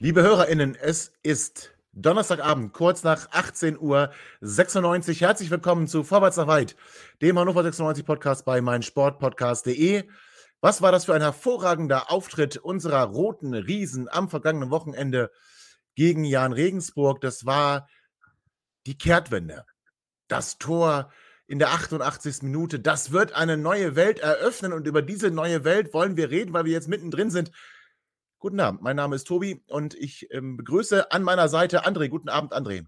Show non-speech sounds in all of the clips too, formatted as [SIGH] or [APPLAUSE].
Liebe HörerInnen, es ist Donnerstagabend, kurz nach 18 Uhr 96. Herzlich willkommen zu Vorwärts nach Weit, dem Hannover 96 Podcast bei meinsportpodcast.de. Was war das für ein hervorragender Auftritt unserer roten Riesen am vergangenen Wochenende gegen Jan Regensburg? Das war die Kehrtwende. Das Tor in der 88. Minute. Das wird eine neue Welt eröffnen und über diese neue Welt wollen wir reden, weil wir jetzt mittendrin sind Guten Abend, mein Name ist Tobi und ich ähm, begrüße an meiner Seite André. Guten Abend, André.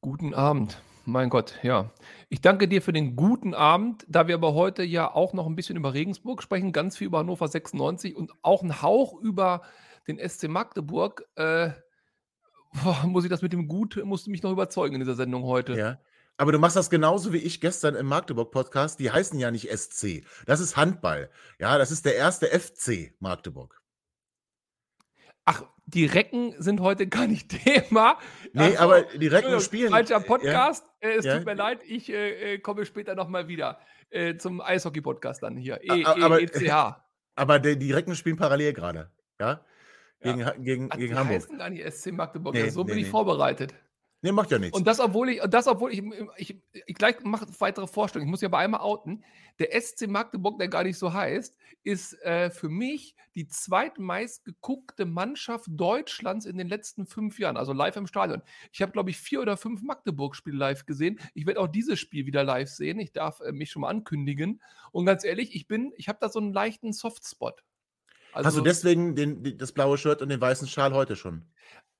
Guten Abend, mein Gott, ja. Ich danke dir für den guten Abend, da wir aber heute ja auch noch ein bisschen über Regensburg sprechen, ganz viel über Hannover 96 und auch einen Hauch über den SC Magdeburg. Äh, boah, muss ich das mit dem Gut, musst du mich noch überzeugen in dieser Sendung heute. Ja. Aber du machst das genauso wie ich gestern im Magdeburg-Podcast. Die heißen ja nicht SC. Das ist Handball. Ja, das ist der erste FC Magdeburg. Ach, die Recken sind heute gar nicht [LAUGHS] Thema. Nee, also, aber die Recken spielen. Falscher Podcast. Ja. Äh, es ja. tut mir leid, ich äh, äh komme später nochmal wieder äh, zum Eishockey-Podcast dann hier. E aber, e ECH. [LAUGHS] Aber die, Recken spielen parallel gerade. Ja? Gegen, ja. gegen, Ach, gegen die Hamburg. Heißen gar nicht SC Magdeburg. Nee, so nee, bin ich vorbereitet. Nee, macht ja nichts. Und das, obwohl ich, das, obwohl ich, ich, ich gleich mache weitere Vorstellungen. Ich muss ja aber einmal outen. Der SC Magdeburg, der gar nicht so heißt, ist äh, für mich die zweitmeist geguckte Mannschaft Deutschlands in den letzten fünf Jahren, also live im Stadion. Ich habe, glaube ich, vier oder fünf Magdeburg-Spiele live gesehen. Ich werde auch dieses Spiel wieder live sehen. Ich darf äh, mich schon mal ankündigen. Und ganz ehrlich, ich bin, ich habe da so einen leichten Softspot. Also, Hast du deswegen den, das blaue Shirt und den weißen Schal heute schon?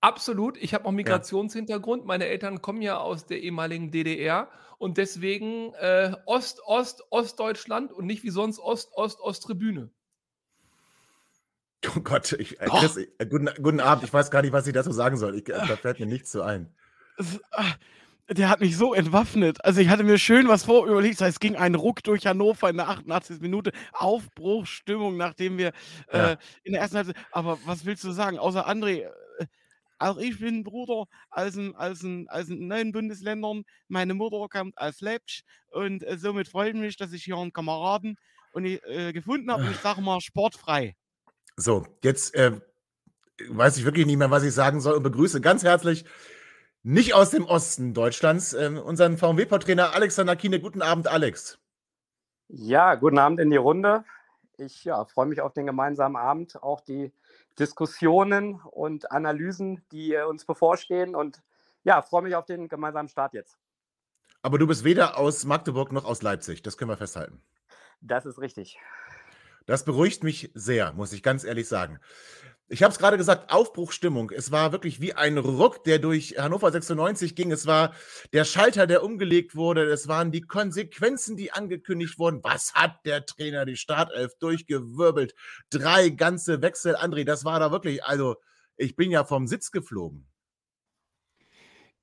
Absolut. Ich habe auch Migrationshintergrund. Meine Eltern kommen ja aus der ehemaligen DDR und deswegen äh, Ost, Ost, Ostdeutschland und nicht wie sonst Ost, Ost, Osttribüne. Oh Gott, ich, äh, Chris, äh, guten, guten Abend. Ich weiß gar nicht, was ich dazu sagen soll. Ich, äh, da fällt mir nichts zu ein. Ah, der hat mich so entwaffnet. Also ich hatte mir schön was vor überlegt. Es ging ein Ruck durch Hannover in der 88. Minute. Aufbruchstimmung, nachdem wir ja. äh, in der ersten Halbzeit. Aber was willst du sagen? Außer André, äh, auch ich bin Bruder aus, ein, aus, ein, aus den neuen Bundesländern. Meine Mutter kommt aus Lepsch und äh, somit freut mich, dass ich hier einen Kameraden und ich, äh, gefunden habe. Und ich sage mal sportfrei. So, jetzt äh, weiß ich wirklich nicht mehr, was ich sagen soll und begrüße ganz herzlich nicht aus dem Osten Deutschlands ähm, unseren VW-Trainer Alexander Kiene. Guten Abend, Alex. Ja, guten Abend in die Runde. Ich ja, freue mich auf den gemeinsamen Abend, auch die Diskussionen und Analysen, die uns bevorstehen. Und ja, freue mich auf den gemeinsamen Start jetzt. Aber du bist weder aus Magdeburg noch aus Leipzig, das können wir festhalten. Das ist richtig. Das beruhigt mich sehr, muss ich ganz ehrlich sagen. Ich habe es gerade gesagt, Aufbruchstimmung. Es war wirklich wie ein Ruck, der durch Hannover 96 ging. Es war der Schalter, der umgelegt wurde. Es waren die Konsequenzen, die angekündigt wurden. Was hat der Trainer die Startelf durchgewirbelt? Drei ganze Wechsel, André, das war da wirklich, also ich bin ja vom Sitz geflogen.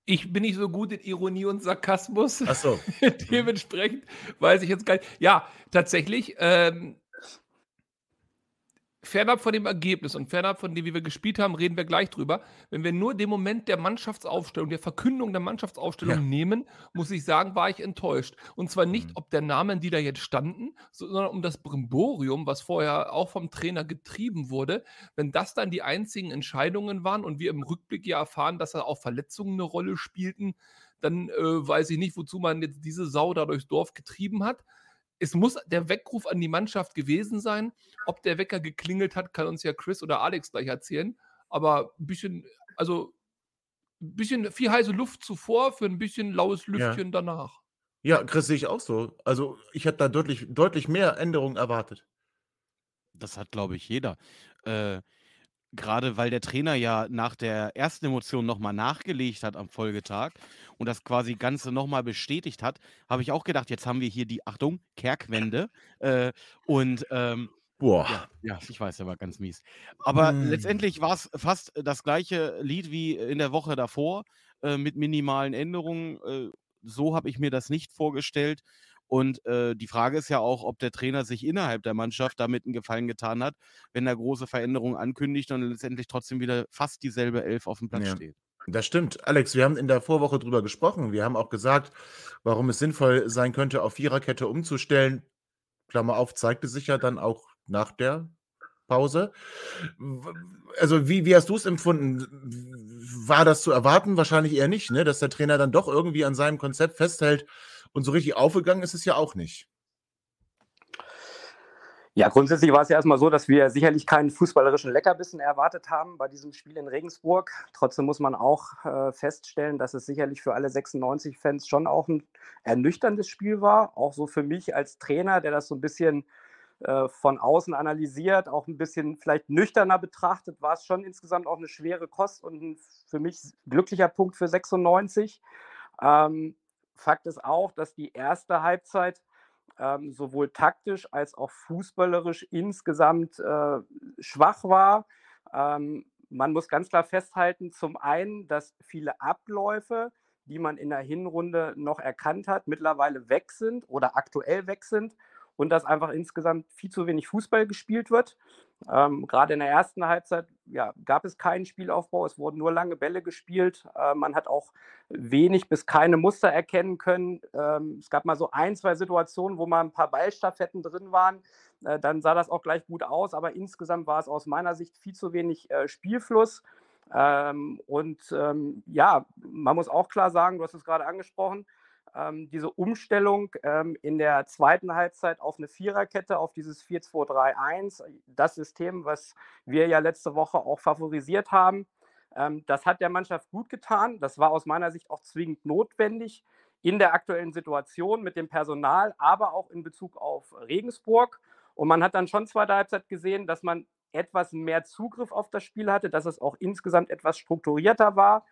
Ich bin nicht so gut in Ironie und Sarkasmus. Ach so. [LAUGHS] Dementsprechend weiß ich jetzt gar nicht. Ja, tatsächlich. Ähm, fernab von dem Ergebnis und fernab von dem, wie wir gespielt haben, reden wir gleich drüber. Wenn wir nur den Moment der Mannschaftsaufstellung, der Verkündung der Mannschaftsaufstellung ja. nehmen, muss ich sagen, war ich enttäuscht. Und zwar nicht mhm. ob der Namen, die da jetzt standen, sondern um das Brimborium, was vorher auch vom Trainer getrieben wurde. Wenn das dann die einzigen Entscheidungen waren und wir im Rückblick ja erfahren, dass da auch Verletzungen eine Rolle spielten, dann äh, weiß ich nicht, wozu man jetzt diese Sau da durchs Dorf getrieben hat es muss der Weckruf an die Mannschaft gewesen sein. Ob der Wecker geklingelt hat, kann uns ja Chris oder Alex gleich erzählen. Aber ein bisschen, also ein bisschen viel heiße Luft zuvor für ein bisschen laues Lüftchen ja. danach. Ja, Chris sehe ich auch so. Also ich hätte da deutlich, deutlich mehr Änderungen erwartet. Das hat, glaube ich, jeder. Äh, Gerade weil der Trainer ja nach der ersten Emotion nochmal nachgelegt hat am Folgetag und das quasi Ganze nochmal bestätigt hat, habe ich auch gedacht, jetzt haben wir hier die, Achtung, Kerkwende. Äh, und ähm, Boah. Ja, ja, ich weiß, der war ganz mies. Aber mm. letztendlich war es fast das gleiche Lied wie in der Woche davor, äh, mit minimalen Änderungen. Äh, so habe ich mir das nicht vorgestellt. Und äh, die Frage ist ja auch, ob der Trainer sich innerhalb der Mannschaft damit einen Gefallen getan hat, wenn er große Veränderungen ankündigt und letztendlich trotzdem wieder fast dieselbe Elf auf dem Platz ja. steht. Das stimmt. Alex, wir haben in der Vorwoche drüber gesprochen. Wir haben auch gesagt, warum es sinnvoll sein könnte, auf Viererkette umzustellen. Klammer auf, zeigte sich ja dann auch nach der Pause. Also, wie, wie hast du es empfunden? War das zu erwarten? Wahrscheinlich eher nicht, ne? dass der Trainer dann doch irgendwie an seinem Konzept festhält und so richtig aufgegangen ist es ja auch nicht. Ja, grundsätzlich war es ja erstmal so, dass wir sicherlich keinen fußballerischen Leckerbissen erwartet haben bei diesem Spiel in Regensburg. Trotzdem muss man auch äh, feststellen, dass es sicherlich für alle 96 Fans schon auch ein ernüchterndes Spiel war. Auch so für mich als Trainer, der das so ein bisschen äh, von außen analysiert, auch ein bisschen vielleicht nüchterner betrachtet, war es schon insgesamt auch eine schwere Kost und ein für mich glücklicher Punkt für 96. Ähm, Fakt ist auch, dass die erste Halbzeit ähm, sowohl taktisch als auch fußballerisch insgesamt äh, schwach war. Ähm, man muss ganz klar festhalten, zum einen, dass viele Abläufe, die man in der Hinrunde noch erkannt hat, mittlerweile weg sind oder aktuell weg sind und dass einfach insgesamt viel zu wenig Fußball gespielt wird. Ähm, Gerade in der ersten Halbzeit ja, gab es keinen Spielaufbau, es wurden nur lange Bälle gespielt. Äh, man hat auch wenig bis keine Muster erkennen können. Ähm, es gab mal so ein, zwei Situationen, wo mal ein paar Ballstaffetten drin waren. Äh, dann sah das auch gleich gut aus, aber insgesamt war es aus meiner Sicht viel zu wenig äh, Spielfluss. Ähm, und ähm, ja, man muss auch klar sagen, du hast es gerade angesprochen, ähm, diese Umstellung ähm, in der zweiten Halbzeit auf eine Viererkette, auf dieses 4-2-3-1, das System, was wir ja letzte Woche auch favorisiert haben. Ähm, das hat der Mannschaft gut getan. Das war aus meiner Sicht auch zwingend notwendig in der aktuellen Situation mit dem Personal, aber auch in Bezug auf Regensburg. Und man hat dann schon zweite Halbzeit gesehen, dass man etwas mehr Zugriff auf das Spiel hatte, dass es auch insgesamt etwas strukturierter war.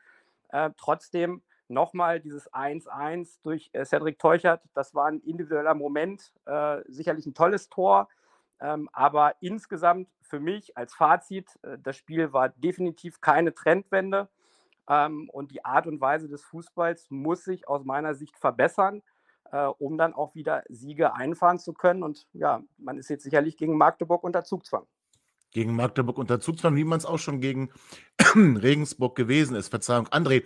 Äh, trotzdem nochmal dieses 1-1 durch äh, Cedric Teuchert, das war ein individueller Moment, äh, sicherlich ein tolles Tor. Ähm, aber insgesamt für mich als Fazit, äh, das Spiel war definitiv keine Trendwende. Ähm, und die Art und Weise des Fußballs muss sich aus meiner Sicht verbessern, äh, um dann auch wieder Siege einfahren zu können. Und ja, man ist jetzt sicherlich gegen Magdeburg unter Zugzwang. Gegen Magdeburg unter Zugzwang, wie man es auch schon gegen [CLEARS THROAT] Regensburg gewesen ist. Verzeihung. André,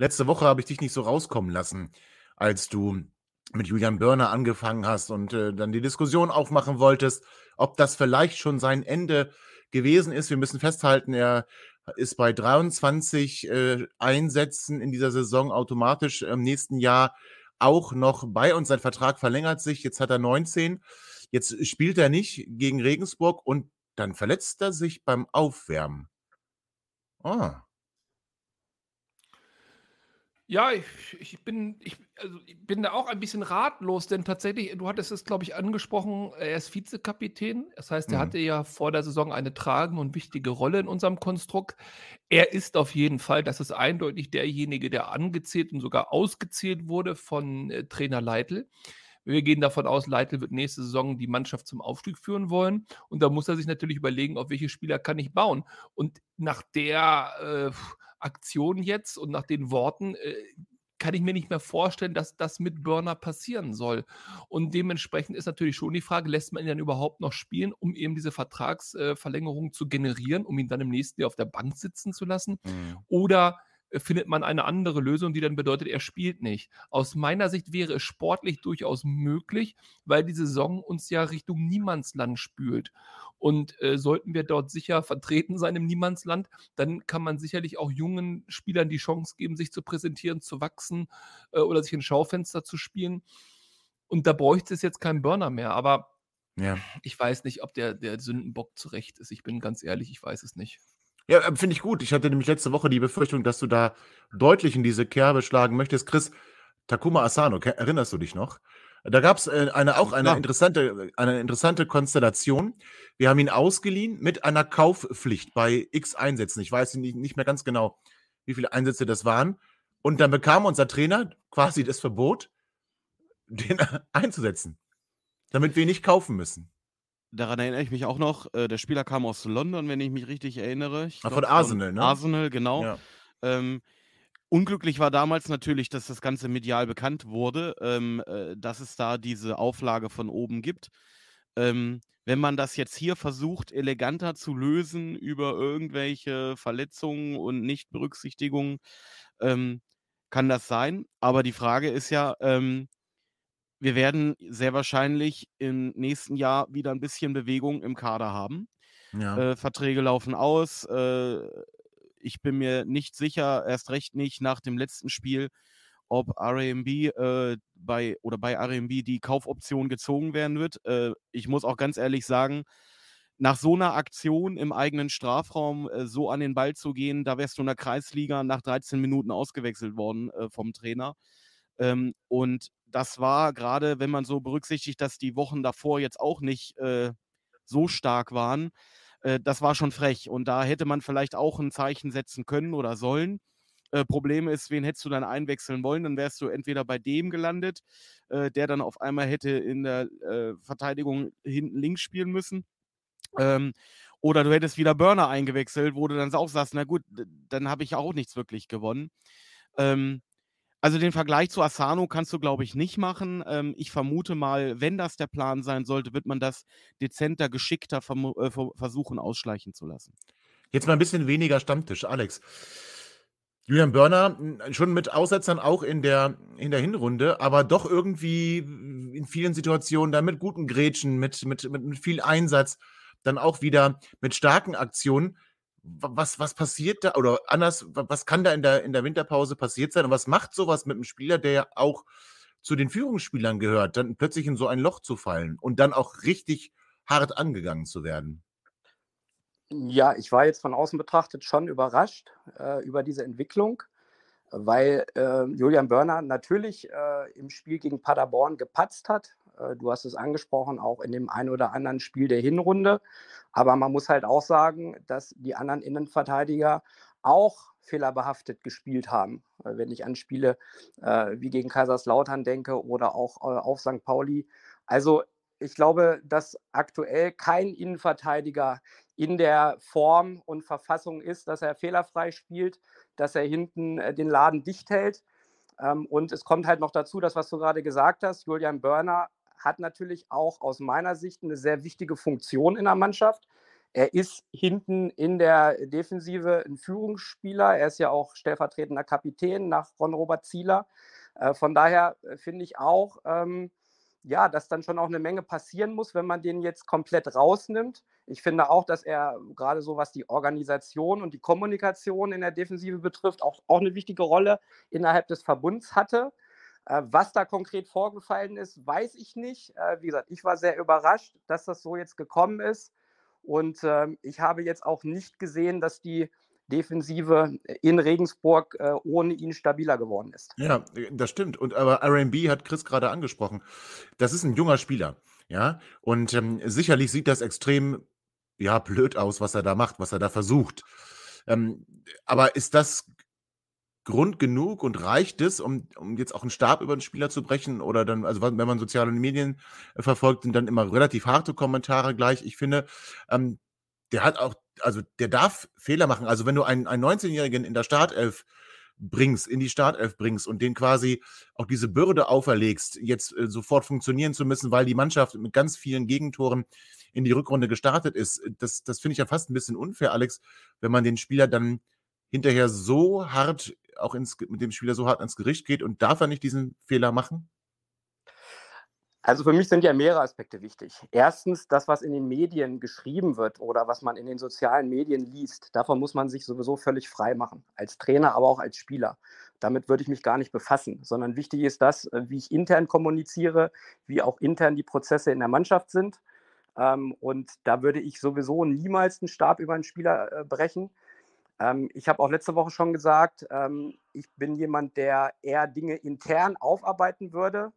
letzte Woche habe ich dich nicht so rauskommen lassen, als du mit Julian Börner angefangen hast und äh, dann die Diskussion aufmachen wolltest, ob das vielleicht schon sein Ende gewesen ist. Wir müssen festhalten, er ist bei 23 äh, Einsätzen in dieser Saison automatisch im nächsten Jahr auch noch bei uns. Sein Vertrag verlängert sich. Jetzt hat er 19. Jetzt spielt er nicht gegen Regensburg und dann verletzt er sich beim Aufwärmen. Ah. Ja, ich, ich, bin, ich, also ich bin da auch ein bisschen ratlos, denn tatsächlich, du hattest es, glaube ich, angesprochen, er ist Vizekapitän. Das heißt, er mhm. hatte ja vor der Saison eine tragende und wichtige Rolle in unserem Konstrukt. Er ist auf jeden Fall, das ist eindeutig derjenige, der angezählt und sogar ausgezählt wurde von äh, Trainer Leitl. Wir gehen davon aus, Leitl wird nächste Saison die Mannschaft zum Aufstieg führen wollen. Und da muss er sich natürlich überlegen, auf welche Spieler kann ich bauen. Und nach der äh, Aktion jetzt und nach den Worten äh, kann ich mir nicht mehr vorstellen, dass das mit Burner passieren soll. Und dementsprechend ist natürlich schon die Frage, lässt man ihn dann überhaupt noch spielen, um eben diese Vertragsverlängerung zu generieren, um ihn dann im nächsten Jahr auf der Bank sitzen zu lassen? Mhm. Oder findet man eine andere Lösung, die dann bedeutet, er spielt nicht. Aus meiner Sicht wäre es sportlich durchaus möglich, weil die Saison uns ja Richtung Niemandsland spült. Und äh, sollten wir dort sicher vertreten sein im Niemandsland, dann kann man sicherlich auch jungen Spielern die Chance geben, sich zu präsentieren, zu wachsen äh, oder sich ein Schaufenster zu spielen. Und da bräuchte es jetzt keinen Burner mehr. Aber ja. ich weiß nicht, ob der, der Sündenbock zurecht ist. Ich bin ganz ehrlich, ich weiß es nicht. Ja, äh, finde ich gut. Ich hatte nämlich letzte Woche die Befürchtung, dass du da deutlich in diese Kerbe schlagen möchtest. Chris, Takuma Asano, erinnerst du dich noch? Da gab es äh, eine, auch eine interessante, eine interessante Konstellation. Wir haben ihn ausgeliehen mit einer Kaufpflicht bei X Einsätzen. Ich weiß nicht, nicht mehr ganz genau, wie viele Einsätze das waren. Und dann bekam unser Trainer quasi das Verbot, den [LAUGHS] einzusetzen, damit wir ihn nicht kaufen müssen. Daran erinnere ich mich auch noch. Äh, der Spieler kam aus London, wenn ich mich richtig erinnere. Ich Ah, glaub, von Arsenal, ne? Arsenal, genau. Ja. Ähm, unglücklich war damals natürlich, dass das Ganze medial bekannt wurde, ähm, äh, dass es da diese Auflage von oben gibt. Ähm, wenn man das jetzt hier versucht, eleganter zu lösen über irgendwelche Verletzungen und Nichtberücksichtigungen, ähm, kann das sein. Aber die Frage ist ja, ähm, wir werden sehr wahrscheinlich im nächsten Jahr wieder ein bisschen Bewegung im Kader haben. Ja. Äh, Verträge laufen aus. Äh, ich bin mir nicht sicher, erst recht nicht nach dem letzten Spiel, ob RMB äh, bei oder bei RMB die Kaufoption gezogen werden wird. Äh, ich muss auch ganz ehrlich sagen, nach so einer Aktion im eigenen Strafraum äh, so an den Ball zu gehen, da wärst du in der Kreisliga nach 13 Minuten ausgewechselt worden äh, vom Trainer. Ähm, und das war gerade, wenn man so berücksichtigt, dass die Wochen davor jetzt auch nicht äh, so stark waren, äh, das war schon frech. Und da hätte man vielleicht auch ein Zeichen setzen können oder sollen. Äh, Problem ist, wen hättest du dann einwechseln wollen? Dann wärst du entweder bei dem gelandet, äh, der dann auf einmal hätte in der äh, Verteidigung hinten links spielen müssen. Ähm, oder du hättest wieder Burner eingewechselt, wo du dann auch sagst, na gut, dann habe ich auch nichts wirklich gewonnen. Ähm, also den Vergleich zu Asano kannst du, glaube ich, nicht machen. Ähm, ich vermute mal, wenn das der Plan sein sollte, wird man das dezenter, geschickter äh, ver- versuchen ausschleichen zu lassen. Jetzt mal ein bisschen weniger Stammtisch, Alex. Julian Börner, m, schon mit Aussetzern auch in der, in der Hinrunde, aber doch irgendwie in vielen Situationen dann mit guten Grätschen, mit, mit, mit, mit viel Einsatz, dann auch wieder mit starken Aktionen. Wa- Was, was passiert da, oder anders, wa- was kann da in der, in der Winterpause passiert sein und was macht sowas mit einem Spieler, der ja auch zu den Führungsspielern gehört, dann plötzlich in so ein Loch zu fallen und dann auch richtig hart angegangen zu werden? Ja, ich war jetzt von außen betrachtet schon überrascht äh, über diese Entwicklung, weil äh, Julian Börner natürlich äh, im Spiel gegen Paderborn gepatzt hat. Äh, du hast es angesprochen, auch in dem ein oder anderen Spiel der Hinrunde. Aber man muss halt auch sagen, dass die anderen Innenverteidiger auch fehlerbehaftet gespielt haben. Äh, wenn ich an Spiele äh, wie gegen Kaiserslautern denke oder auch auf St. Pauli. Also ich glaube, dass aktuell kein Innenverteidiger in der Form und Verfassung ist, dass er fehlerfrei spielt, dass er hinten den Laden dicht hält. Ähm, und es kommt halt noch dazu, das, was du gerade gesagt hast, Julian Börner hat natürlich auch aus meiner Sicht eine sehr wichtige Funktion in der Mannschaft. Er ist hinten in der Defensive ein Führungsspieler. Er ist ja auch stellvertretender Kapitän nach Ron-Robert Zieler. Äh, von daher äh, finde ich auch, ähm, ja, dass dann schon auch eine Menge passieren muss, wenn man den jetzt komplett rausnimmt. Ich finde auch, dass er gerade so, was die Organisation und die Kommunikation in der Defensive betrifft, auch, auch eine wichtige Rolle innerhalb des Verbunds hatte. Äh, was da konkret vorgefallen ist, weiß ich nicht. Äh, wie gesagt, ich war sehr überrascht, dass das so jetzt gekommen ist. Und ähm, ich habe jetzt auch nicht gesehen, dass die Defensive in Regensburg äh, ohne ihn stabiler geworden ist. Ja, das stimmt. Und aber RB hat Chris gerade angesprochen. Das ist ein junger Spieler, ja. Und ähm, sicherlich sieht das extrem ja blöd aus, was er da macht, was er da versucht. Ähm, aber ist das Grund genug und reicht es, um, um jetzt auch einen Stab über den Spieler zu brechen? Oder dann, also wenn man soziale Medien äh, verfolgt, sind dann immer relativ harte Kommentare gleich. Ich finde, ähm, der hat auch, also der darf Fehler machen. Also wenn du einen, einen 19-Jährigen in der Startelf bringst, in die Startelf bringst und den quasi auch diese Bürde auferlegst, jetzt äh, sofort funktionieren zu müssen, weil die Mannschaft mit ganz vielen Gegentoren in die Rückrunde gestartet ist, das, das finde ich ja fast ein bisschen unfair, Alex, wenn man den Spieler dann hinterher so hart, auch ins, mit dem Spieler so hart ins Gericht geht und darf er nicht diesen Fehler machen? Also für mich sind ja mehrere Aspekte wichtig. Erstens, das, was in den Medien geschrieben wird oder was man in den sozialen Medien liest, davon muss man sich sowieso völlig frei machen. Als Trainer, aber auch als Spieler. Damit würde ich mich gar nicht befassen, sondern wichtig ist das, äh, wie ich intern kommuniziere, wie auch intern die Prozesse in der Mannschaft sind. Ähm, und da würde ich sowieso niemals einen Stab über einen Spieler äh, brechen. Ähm, ich habe auch letzte Woche schon gesagt, ähm, ich bin jemand, der eher Dinge intern aufarbeiten würde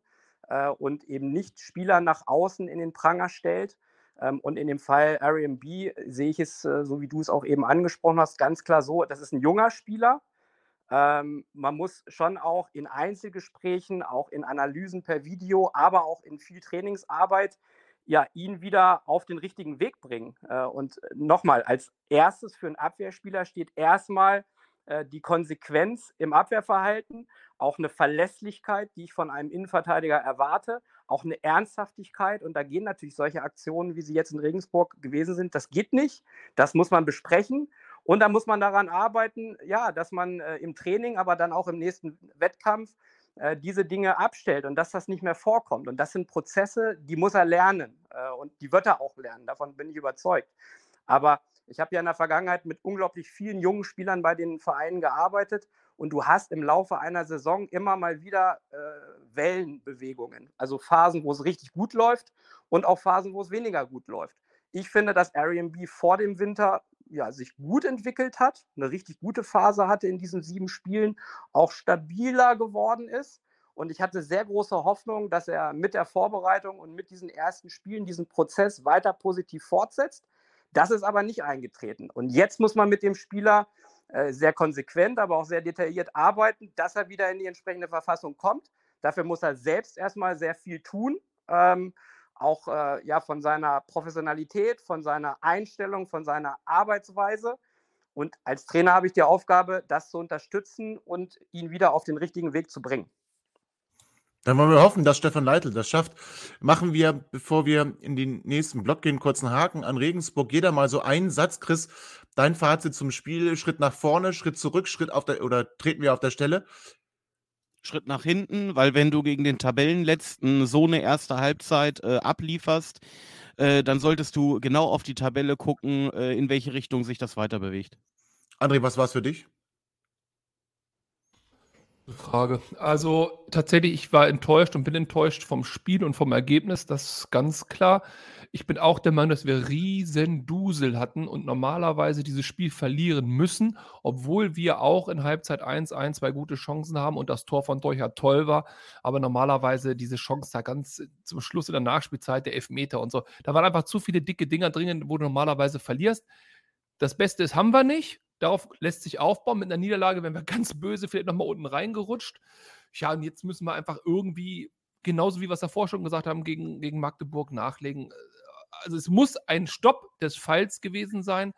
äh, und eben nicht Spieler nach außen in den Pranger stellt. Ähm, und in dem Fall Airbnb sehe ich es, äh, so wie du es auch eben angesprochen hast, ganz klar so, das ist ein junger Spieler. Ähm, man muss schon auch in Einzelgesprächen, auch in Analysen per Video, aber auch in viel Trainingsarbeit ja, ihn wieder auf den richtigen Weg bringen. Äh, und nochmal, als erstes für einen Abwehrspieler steht erstmal äh, die Konsequenz im Abwehrverhalten, auch eine Verlässlichkeit, die ich von einem Innenverteidiger erwarte, auch eine Ernsthaftigkeit. Und da gehen natürlich solche Aktionen, wie sie jetzt in Regensburg gewesen sind, das geht nicht. Das muss man besprechen. Und da muss man daran arbeiten, ja, dass man äh, im Training, aber dann auch im nächsten Wettkampf äh, diese Dinge abstellt und dass das nicht mehr vorkommt. Und das sind Prozesse, die muss er lernen äh, und die wird er auch lernen. Davon bin ich überzeugt. Aber ich habe ja in der Vergangenheit mit unglaublich vielen jungen Spielern bei den Vereinen gearbeitet und du hast im Laufe einer Saison immer mal wieder äh, Wellenbewegungen, also Phasen, wo es richtig gut läuft und auch Phasen, wo es weniger gut läuft. Ich finde, dass Airbnb vor dem Winter ja, sich gut entwickelt hat, eine richtig gute Phase hatte in diesen sieben Spielen, auch stabiler geworden ist. Und ich hatte sehr große Hoffnung, dass er mit der Vorbereitung und mit diesen ersten Spielen diesen Prozess weiter positiv fortsetzt. Das ist aber nicht eingetreten. Und jetzt muss man mit dem Spieler äh, sehr konsequent, aber auch sehr detailliert arbeiten, dass er wieder in die entsprechende Verfassung kommt. Dafür muss er selbst erstmal sehr viel tun. Ähm, auch äh, ja, von seiner Professionalität, von seiner Einstellung, von seiner Arbeitsweise. Und als Trainer habe ich die Aufgabe, das zu unterstützen und ihn wieder auf den richtigen Weg zu bringen. Dann wollen wir hoffen, dass Stefan Leitl das schafft. Machen wir, bevor wir in den nächsten Block gehen, kurz einen Haken an Regensburg. Jeder mal so einen Satz, Chris, dein Fazit zum Spiel, Schritt nach vorne, Schritt zurück, Schritt auf der, oder treten wir auf der Stelle? Schritt nach hinten, weil wenn du gegen den Tabellenletzten so eine erste Halbzeit äh, ablieferst, äh, dann solltest du genau auf die Tabelle gucken, äh, in welche Richtung sich das weiter bewegt. André, was war es für dich? Frage. Also tatsächlich, ich war enttäuscht und bin enttäuscht vom Spiel und vom Ergebnis, das ist ganz klar. Ich bin auch der Meinung, dass wir riesen Dusel hatten und normalerweise dieses Spiel verlieren müssen, obwohl wir auch in Halbzeit 1 ein, zwei gute Chancen haben und das Tor von Deucher toll war, aber normalerweise diese Chance da ganz zum Schluss in der Nachspielzeit, der Elfmeter und so, da waren einfach zu viele dicke Dinger drin, wo du normalerweise verlierst. Das Beste ist, haben wir nicht. Darauf lässt sich aufbauen. Mit einer Niederlage wenn wir [LAUGHS] ganz böse vielleicht nochmal unten reingerutscht. Ja, und jetzt müssen wir einfach irgendwie, genauso wie wir es davor schon gesagt haben, gegen, gegen Magdeburg nachlegen. Also es muss ein Stopp des Falls gewesen sein.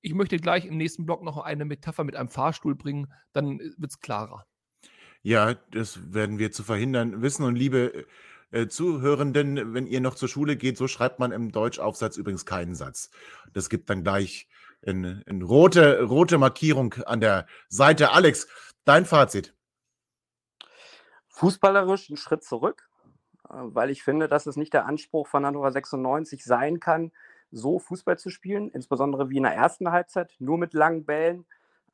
Ich möchte gleich im nächsten Block noch eine Metapher mit einem Fahrstuhl bringen, dann wird es klarer. Ja, das werden wir zu verhindern wissen. Und liebe äh, Zuhörenden, wenn ihr noch zur Schule geht, so schreibt man im Deutschaufsatz übrigens keinen Satz. Das gibt dann gleich in, in rote, rote Markierung an der Seite. Alex, dein Fazit. Fußballerisch ein Schritt zurück, äh, weil ich finde, dass es nicht der Anspruch von Hannover 96 sein kann, so Fußball zu spielen, insbesondere wie in der ersten Halbzeit, nur mit langen Bällen.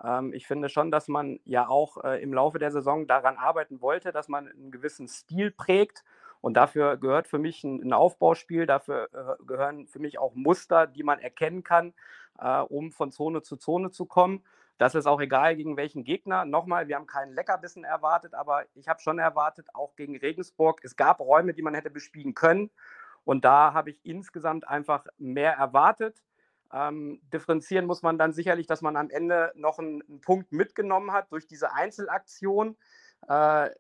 Ähm, ich finde schon, dass man ja auch äh, im Laufe der Saison daran arbeiten wollte, dass man einen gewissen Stil prägt. Und dafür gehört für mich ein, Aufbauspiel, dafür äh, gehören für mich auch Muster, die man erkennen kann, äh, um von Zone zu Zone zu kommen. Das ist auch egal, gegen welchen Gegner. Nochmal, wir haben keinen Leckerbissen erwartet, aber ich habe schon erwartet, auch gegen Regensburg. Es gab Räume, die man hätte bespielen können. Und da habe ich insgesamt einfach mehr erwartet. Ähm, differenzieren muss man dann sicherlich, dass man am Ende noch einen, einen Punkt mitgenommen hat durch diese Einzelaktion. Äh,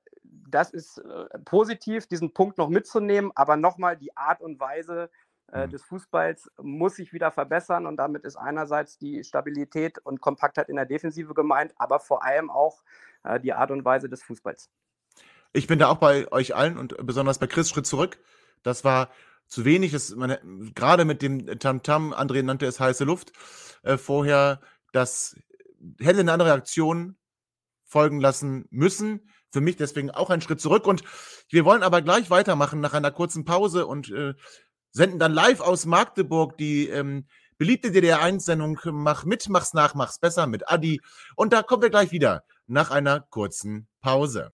das ist äh, positiv, diesen Punkt noch mitzunehmen, aber nochmal die Art und Weise, äh, mhm. des Fußballs muss sich wieder verbessern und damit ist einerseits die Stabilität und Kompaktheit in der Defensive gemeint, aber vor allem auch äh, die Art und Weise des Fußballs. Ich bin da auch bei euch allen und besonders bei Chris Schritt zurück. Das war zu wenig. Das, man, gerade mit dem Tamtam, -Tam, André nannte es heiße Luft, äh, vorher, das hätte eine andere Aktion folgen lassen müssen. Für mich deswegen auch ein Schritt zurück. Und wir wollen aber gleich weitermachen nach einer kurzen Pause und äh, senden dann live aus Magdeburg die ähm, beliebte DDR1-Sendung Mach mit, mach's nach, mach's besser mit Adi. Und da kommen wir gleich wieder nach einer kurzen Pause.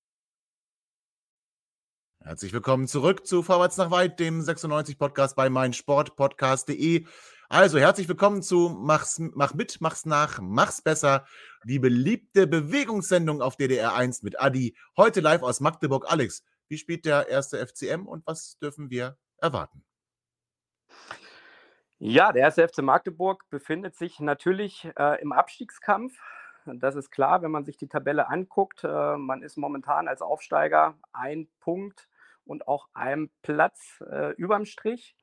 Herzlich willkommen zurück zu Vorwärts nach Weit, dem 96-Podcast bei meinsportpodcast.de. Also herzlich willkommen zu Mach's, Mach mit, mach's nach, mach's besser. Die beliebte Bewegungssendung auf DDR 1 mit Adi. Heute live aus Magdeburg. Alex, wie spielt der erste FCM und was dürfen wir erwarten? Ja, der erste FC Magdeburg befindet sich natürlich äh, im Abstiegskampf. Das ist klar, wenn man sich die Tabelle anguckt. Äh, man ist momentan als Aufsteiger ein Punkt und auch ein Platz äh, überm Strich.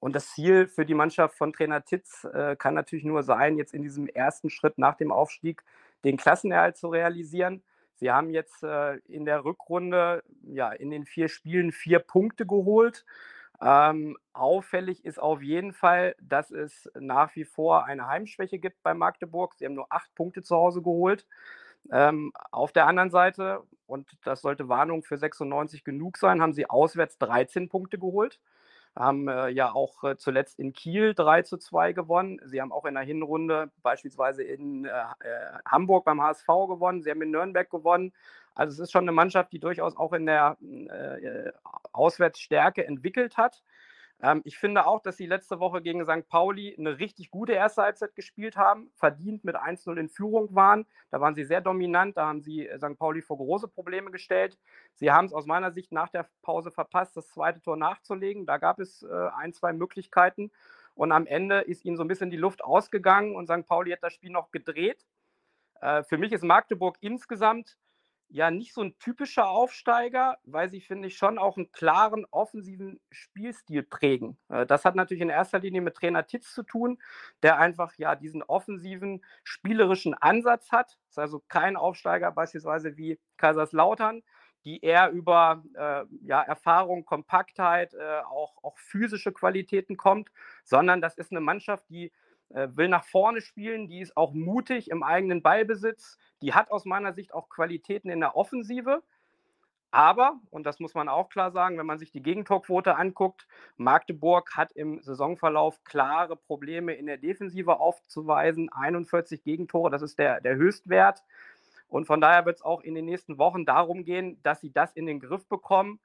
Und das Ziel für die Mannschaft von Trainer Titz äh, kann natürlich nur sein, jetzt in diesem ersten Schritt nach dem Aufstieg den Klassenerhalt zu realisieren. Sie haben jetzt äh, in der Rückrunde ja in den vier Spielen vier Punkte geholt. Ähm, auffällig ist auf jeden Fall, dass es nach wie vor eine Heimschwäche gibt bei Magdeburg. Sie haben nur acht Punkte zu Hause geholt. Ähm, auf der anderen Seite, und das sollte Warnung für 96 genug sein, haben sie auswärts 13 Punkte geholt haben äh, ja auch äh, zuletzt in Kiel 3 zu 2 gewonnen. Sie haben auch in der Hinrunde beispielsweise in äh, äh Hamburg beim HSV gewonnen. Sie haben in Nürnberg gewonnen. Also es ist schon eine Mannschaft, die durchaus auch in der äh, Auswärtsstärke entwickelt hat. Ähm, ich finde auch, dass sie letzte Woche gegen St. Pauli eine richtig gute erste Halbzeit gespielt haben, verdient mit 1-0 in Führung waren. Da waren sie sehr dominant, da haben sie äh, St. Pauli vor große Probleme gestellt. Sie haben es aus meiner Sicht nach der Pause verpasst, das zweite Tor nachzulegen. Da gab es äh, ein, zwei Möglichkeiten. Und am Ende ist ihnen so ein bisschen die Luft ausgegangen und St. Pauli hat das Spiel noch gedreht. Äh, für mich ist Magdeburg insgesamt ja nicht so ein typischer Aufsteiger, weil sie, finde ich, schon auch einen klaren offensiven Spielstil prägen. Äh, das hat natürlich in erster Linie mit Trainer Titz zu tun, der einfach ja diesen offensiven, spielerischen Ansatz hat. Das ist also kein Aufsteiger beispielsweise wie Kaiserslautern, die eher über äh, ja, Erfahrung, Kompaktheit, äh, auch, auch physische Qualitäten kommt, sondern das ist eine Mannschaft, die will nach vorne spielen, die ist auch mutig im eigenen Ballbesitz, die hat aus meiner Sicht auch Qualitäten in der Offensive. Aber, und das muss man auch klar sagen, wenn man sich die Gegentorquote anguckt, Magdeburg hat im Saisonverlauf klare Probleme in der Defensive aufzuweisen. 41 Gegentore, das ist der, der Höchstwert. Und von daher wird es auch in den nächsten Wochen darum gehen, dass sie das in den Griff bekommen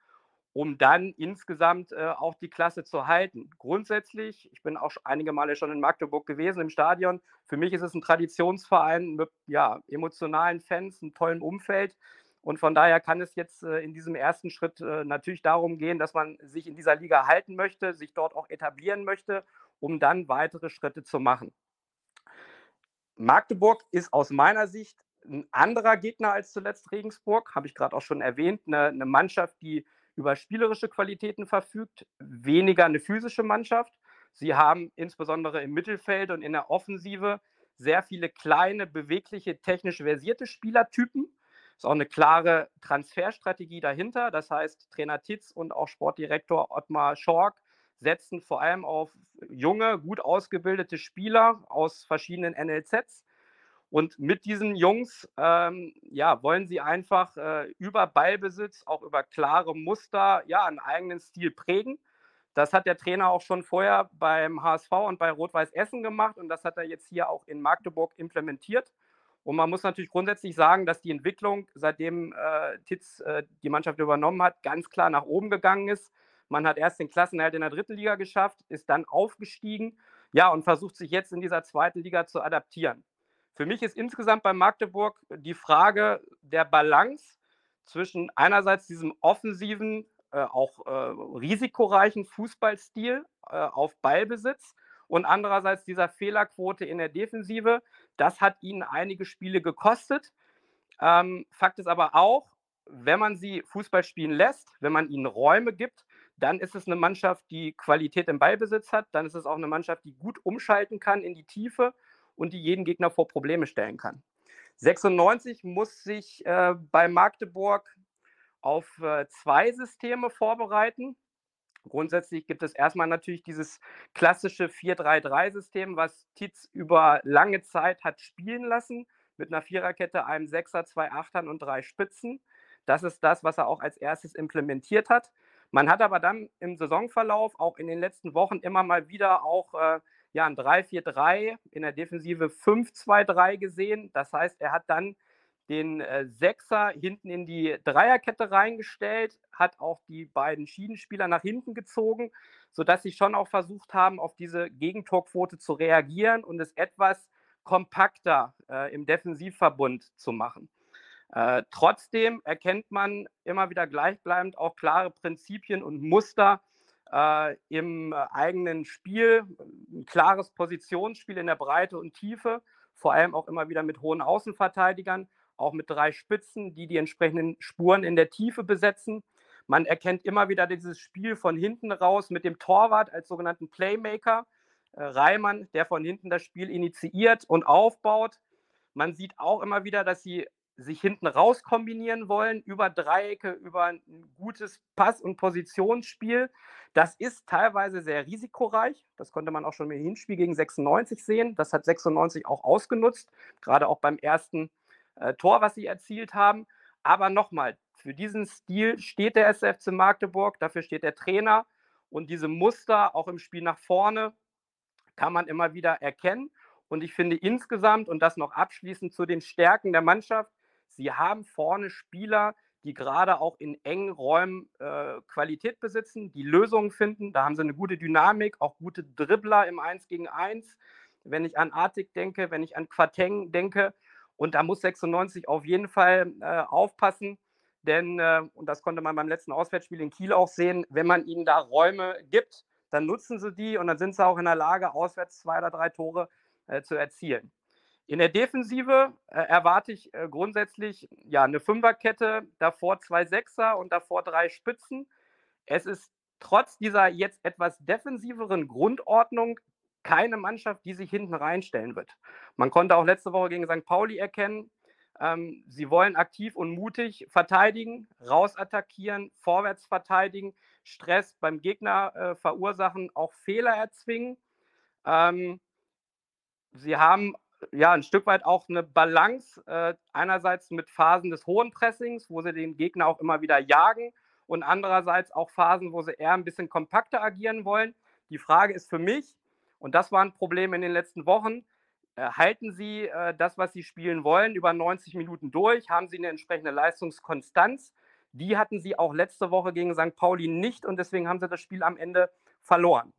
um dann insgesamt äh, auch die Klasse zu halten. Grundsätzlich, ich bin auch einige Male schon in Magdeburg gewesen im Stadion. Für mich ist es ein Traditionsverein mit ja, emotionalen Fans, einem tollen Umfeld. Und von daher kann es jetzt äh, in diesem ersten Schritt äh, natürlich darum gehen, dass man sich in dieser Liga halten möchte, sich dort auch etablieren möchte, um dann weitere Schritte zu machen. Magdeburg ist aus meiner Sicht ein anderer Gegner als zuletzt Regensburg, habe ich gerade auch schon erwähnt. Eine, eine Mannschaft, die über spielerische Qualitäten verfügt, weniger eine physische Mannschaft. Sie haben insbesondere im Mittelfeld und in der Offensive sehr viele kleine, bewegliche, technisch versierte Spielertypen. Ist auch eine klare Transferstrategie dahinter. Das heißt, Trainer Titz und auch Sportdirektor Ottmar Schork setzen vor allem auf junge, gut ausgebildete Spieler aus verschiedenen NLZs, und mit diesen Jungs ähm, ja, wollen sie einfach äh, über Ballbesitz, auch über klare Muster, ja, einen eigenen Stil prägen. Das hat der Trainer auch schon vorher beim HSV und bei Rot-Weiß Essen gemacht und das hat er jetzt hier auch in Magdeburg implementiert. Und man muss natürlich grundsätzlich sagen, dass die Entwicklung, seitdem äh, Titz äh, die Mannschaft übernommen hat, ganz klar nach oben gegangen ist. Man hat erst den Klassenerhalt in der dritten Liga geschafft, ist dann aufgestiegen, ja, und versucht sich jetzt in dieser zweiten Liga zu adaptieren. Für mich ist insgesamt bei Magdeburg die Frage der Balance zwischen einerseits diesem offensiven, äh, auch äh, risikoreichen Fußballstil äh, auf Ballbesitz und andererseits dieser Fehlerquote in der Defensive. Das hat ihnen einige Spiele gekostet. Ähm, Fakt ist aber auch, wenn man sie Fußball spielen lässt, wenn man ihnen Räume gibt, dann ist es eine Mannschaft, die Qualität im Ballbesitz hat. Dann ist es auch eine Mannschaft, die gut umschalten kann in die Tiefe und die jeden Gegner vor Probleme stellen kann. 96 muss sich äh, bei Magdeburg auf äh, zwei Systeme vorbereiten. Grundsätzlich gibt es erstmal natürlich dieses klassische 4-3-3-System, was Titz über lange Zeit hat spielen lassen, mit einer Viererkette, einem Sechser, zwei Achtern und drei Spitzen. Das ist das, was er auch als erstes implementiert hat. Man hat aber dann im Saisonverlauf, auch in den letzten Wochen, immer mal wieder auch äh, ja, ein 3-4-3, in der Defensive 5-2-3 gesehen. Das heißt, er hat dann den äh, Sechser hinten in die Dreierkette reingestellt, hat auch die beiden Schiedenspieler nach hinten gezogen, sodass sie schon auch versucht haben, auf diese Gegentorquote zu reagieren und es etwas kompakter äh, im Defensivverbund zu machen. Äh, trotzdem erkennt man immer wieder gleichbleibend auch klare Prinzipien und Muster, äh, im äh, eigenen Spiel, ein klares Positionsspiel in der Breite und Tiefe, vor allem auch immer wieder mit hohen Außenverteidigern, auch mit drei Spitzen, die die entsprechenden Spuren in der Tiefe besetzen. Man erkennt immer wieder dieses Spiel von hinten raus mit dem Torwart als sogenannten Playmaker. Äh, Reimann, der von hinten das Spiel initiiert und aufbaut. Man sieht auch immer wieder, dass sie sich hinten raus kombinieren wollen, über Dreiecke, über ein gutes Pass- und Positionsspiel. Das ist teilweise sehr risikoreich. Das konnte man auch schon im Hinspiel gegen 96 sehen. Das hat 96 auch ausgenutzt, gerade auch beim ersten äh, Tor, was sie erzielt haben. Aber nochmal, für diesen Stil steht der SFC Magdeburg, dafür steht der Trainer und diese Muster auch im Spiel nach vorne kann man immer wieder erkennen. Und ich finde insgesamt, und das noch abschließend zu den Stärken der Mannschaft, sie haben vorne Spieler, die gerade auch in engen Räumen äh, Qualität besitzen, die Lösungen finden. Da haben sie eine gute Dynamik, auch gute Dribbler im 1 gegen 1. Wenn ich an Artik denke, wenn ich an Quateng denke. Und da muss 96 auf jeden Fall äh, aufpassen, denn, äh, und das konnte man beim letzten Auswärtsspiel in Kiel auch sehen, wenn man ihnen da Räume gibt, dann nutzen sie die und dann sind sie auch in der Lage, auswärts zwei oder drei Tore äh, zu erzielen. In der Defensive äh, erwarte ich äh, grundsätzlich ja, eine Fünferkette, davor zwei Sechser und davor drei Spitzen. Es ist trotz dieser jetzt etwas defensiveren Grundordnung keine Mannschaft, die sich hinten reinstellen wird. Man konnte auch letzte Woche gegen St. Pauli erkennen, ähm, sie wollen aktiv und mutig verteidigen, rausattackieren, vorwärts verteidigen, Stress beim Gegner äh, verursachen, auch Fehler erzwingen. Ähm, sie haben ja ein Stück weit auch eine Balance, äh, einerseits mit Phasen des hohen Pressings, wo sie den Gegner auch immer wieder jagen und andererseits auch Phasen, wo sie eher ein bisschen kompakter agieren wollen. Die Frage ist für mich, und das war ein Problem in den letzten Wochen, äh, halten Sie äh, das, was Sie spielen wollen, über 90 Minuten durch? Haben Sie eine entsprechende Leistungskonstanz? Die hatten Sie auch letzte Woche gegen St. Pauli nicht und deswegen haben Sie das Spiel am Ende verloren.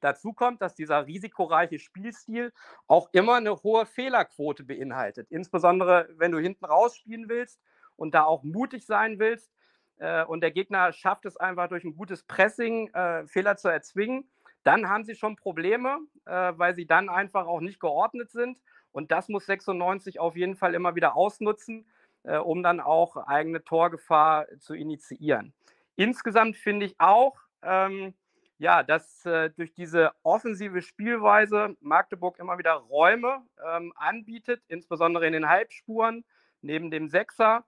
Dazu kommt, dass dieser risikoreiche Spielstil auch immer eine hohe Fehlerquote beinhaltet. Insbesondere, wenn du hinten rausspielen willst und da auch mutig sein willst. Äh, und der Gegner schafft es einfach durch ein gutes Pressing, äh, Fehler zu erzwingen dann haben sie schon Probleme, äh, weil sie dann einfach auch nicht geordnet sind. Und das muss 96 auf jeden Fall immer wieder ausnutzen, äh, um dann auch eigene Torgefahr zu initiieren. Insgesamt finde ich auch, ähm, ja, dass äh, durch diese offensive Spielweise Magdeburg immer wieder Räume ähm, anbietet, insbesondere in den Halbspuren neben dem Sechser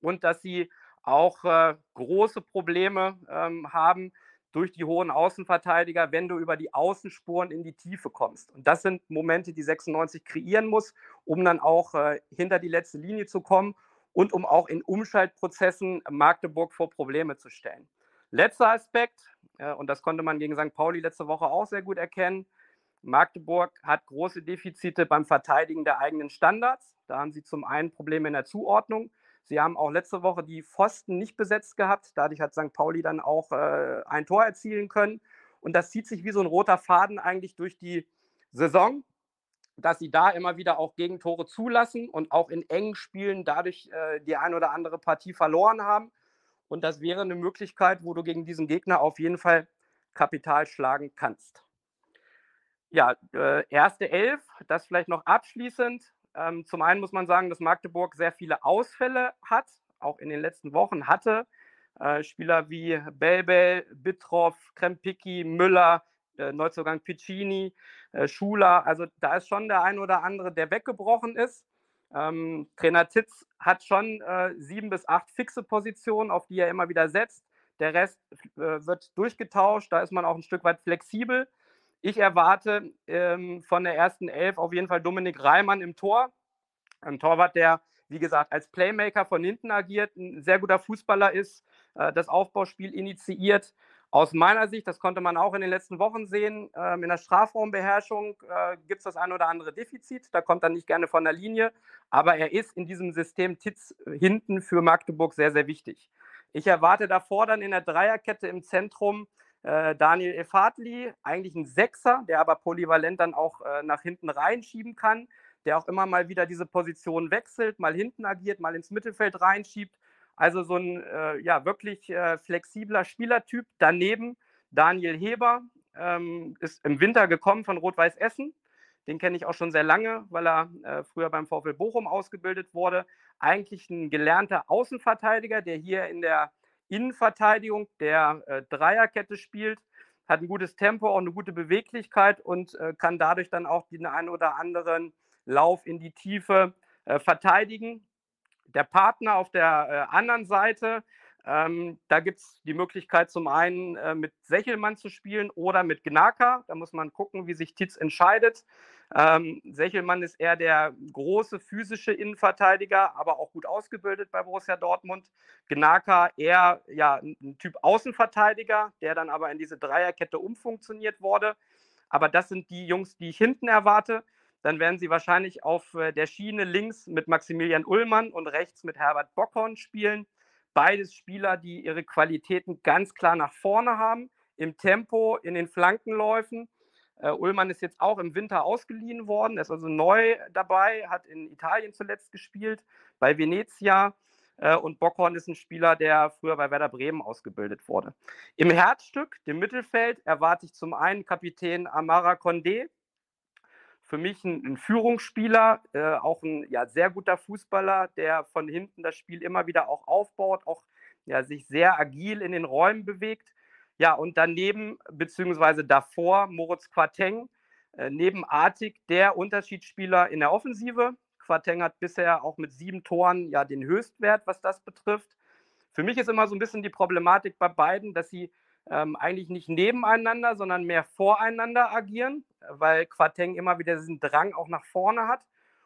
und dass sie auch äh, große Probleme ähm, haben, durch die hohen Außenverteidiger, wenn du über die Außenspuren in die Tiefe kommst. Und das sind Momente, die 96 kreieren muss, um dann auch äh, hinter die letzte Linie zu kommen und um auch in Umschaltprozessen Magdeburg vor Probleme zu stellen. Letzter Aspekt, und das konnte man gegen St. Pauli letzte Woche auch sehr gut erkennen, Magdeburg hat große Defizite beim Verteidigen der eigenen Standards. Da haben sie zum einen Probleme in der Zuordnung. Sie haben auch letzte Woche die Pfosten nicht besetzt gehabt. Dadurch hat St. Pauli dann auch äh, ein Tor erzielen können. Und das zieht sich wie so ein roter Faden eigentlich durch die Saison, dass sie da immer wieder auch Gegentore zulassen und auch in engen Spielen dadurch äh, die ein oder andere Partie verloren haben. Und das wäre eine Möglichkeit, wo du gegen diesen Gegner auf jeden Fall Kapital schlagen kannst. Ja, äh, erste Elf, das vielleicht noch abschließend. Ähm, zum einen muss man sagen, dass Magdeburg sehr viele Ausfälle hat, auch in den letzten Wochen hatte. Äh, Spieler wie Belbel, Bittroff, Krempicki, Müller, äh, Neuzugang Piccini, äh, Schuler. Also da ist schon der ein oder andere, der weggebrochen ist. Ähm, Trainer Titz hat schon äh, sieben bis acht fixe Positionen, auf die er immer wieder setzt. Der Rest äh, wird durchgetauscht, da ist man auch ein Stück weit flexibel. Ich erwarte ähm, von der ersten Elf auf jeden Fall Dominik Reimann im Tor. Ein Torwart, der, wie gesagt, als Playmaker von hinten agiert, ein sehr guter Fußballer ist, äh, das Aufbauspiel initiiert. Aus meiner Sicht, das konnte man auch in den letzten Wochen sehen, äh, in der Strafraumbeherrschung äh, gibt es das ein oder andere Defizit. Da kommt er nicht gerne von der Linie. Aber er ist in diesem System Titz hinten für Magdeburg sehr, sehr wichtig. Ich erwarte davor dann in der Dreierkette im Zentrum äh, Daniel Efatli, eigentlich ein Sechser, der aber polyvalent dann auch äh, nach hinten reinschieben kann, der auch immer mal wieder diese Position wechselt, mal hinten agiert, mal ins Mittelfeld reinschiebt. Also so ein äh, ja, wirklich äh, flexibler Spielertyp. Daneben Daniel Heber ähm, ist im Winter gekommen von Rot-Weiß Essen. Den kenne ich auch schon sehr lange, weil er äh, früher beim VfL Bochum ausgebildet wurde. Eigentlich ein gelernter Außenverteidiger, der hier in der Innenverteidigung, der äh, Dreierkette spielt, hat ein gutes Tempo, auch eine gute Beweglichkeit und äh, kann dadurch dann auch den einen oder anderen Lauf in die Tiefe äh, verteidigen. Der Partner auf der äh, anderen Seite ähm, da gibt es die Möglichkeit, zum einen äh, mit Sechelmann zu spielen oder mit Gnaka. Da muss man gucken, wie sich Titz entscheidet. Ähm, Sechelmann ist eher der große physische Innenverteidiger, aber auch gut ausgebildet bei Borussia Dortmund. Gnaka eher ja, ein Typ Außenverteidiger, der dann aber in diese Dreierkette umfunktioniert wurde. Aber das sind die Jungs, die ich hinten erwarte. Dann werden sie wahrscheinlich auf äh, der Schiene links mit Maximilian Ullmann und rechts mit Herbert Bockhorn spielen. Beides Spieler, die ihre Qualitäten ganz klar nach vorne haben, im Tempo, in den Flankenläufen. Uh, Ullmann ist jetzt auch im Winter ausgeliehen worden, er ist also neu dabei, hat in Italien zuletzt gespielt, bei Venezia. Uh, und Bockhorn ist ein Spieler, der früher bei Werder Bremen ausgebildet wurde. Im Herzstück, dem Mittelfeld, erwarte ich zum einen Kapitän Amara Condé, für mich ein, ein Führungsspieler, äh, auch ein ja, sehr guter Fußballer, der von hinten das Spiel immer wieder auch aufbaut, auch ja, sich sehr agil in den Räumen bewegt. Ja, und daneben, beziehungsweise davor, Moritz Quateng, äh, neben der Unterschiedsspieler in der Offensive. Quateng hat bisher auch mit sieben Toren ja den Höchstwert, was das betrifft. Für mich ist immer so ein bisschen die Problematik bei beiden, dass sie ähm, eigentlich nicht nebeneinander, sondern mehr voreinander agieren, weil Quateng immer wieder diesen Drang auch nach vorne hat.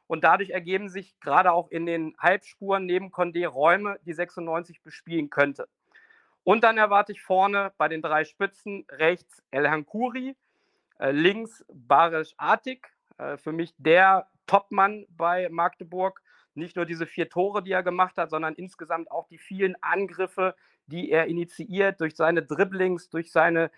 Und dadurch ergeben sich gerade auch in den Halbspuren neben Condé Räume, die 96 bespielen könnte. Und dann erwarte ich vorne bei den drei Spitzen rechts El Hankuri, äh, links Barisch Artig, äh, für mich der Topmann bei Magdeburg. Nicht nur diese vier Tore, die er gemacht hat, sondern insgesamt auch die vielen Angriffe, die er initiiert, durch seine Dribblings, durch seine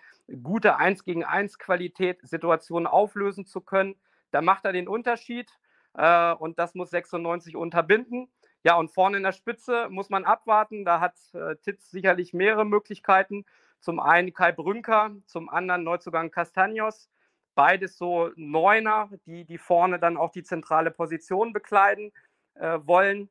gute 1 gegen 1 Qualität, Situationen auflösen zu können. Da macht er den Unterschied äh, und das muss 96 unterbinden. Ja, und vorne in der Spitze muss man abwarten. Da hat äh, Titz sicherlich mehrere Möglichkeiten. Zum einen Kai Brünker, zum anderen Neuzugang Castagnos. Beides so Neuner, die, die vorne dann auch die zentrale Position bekleiden äh, wollen.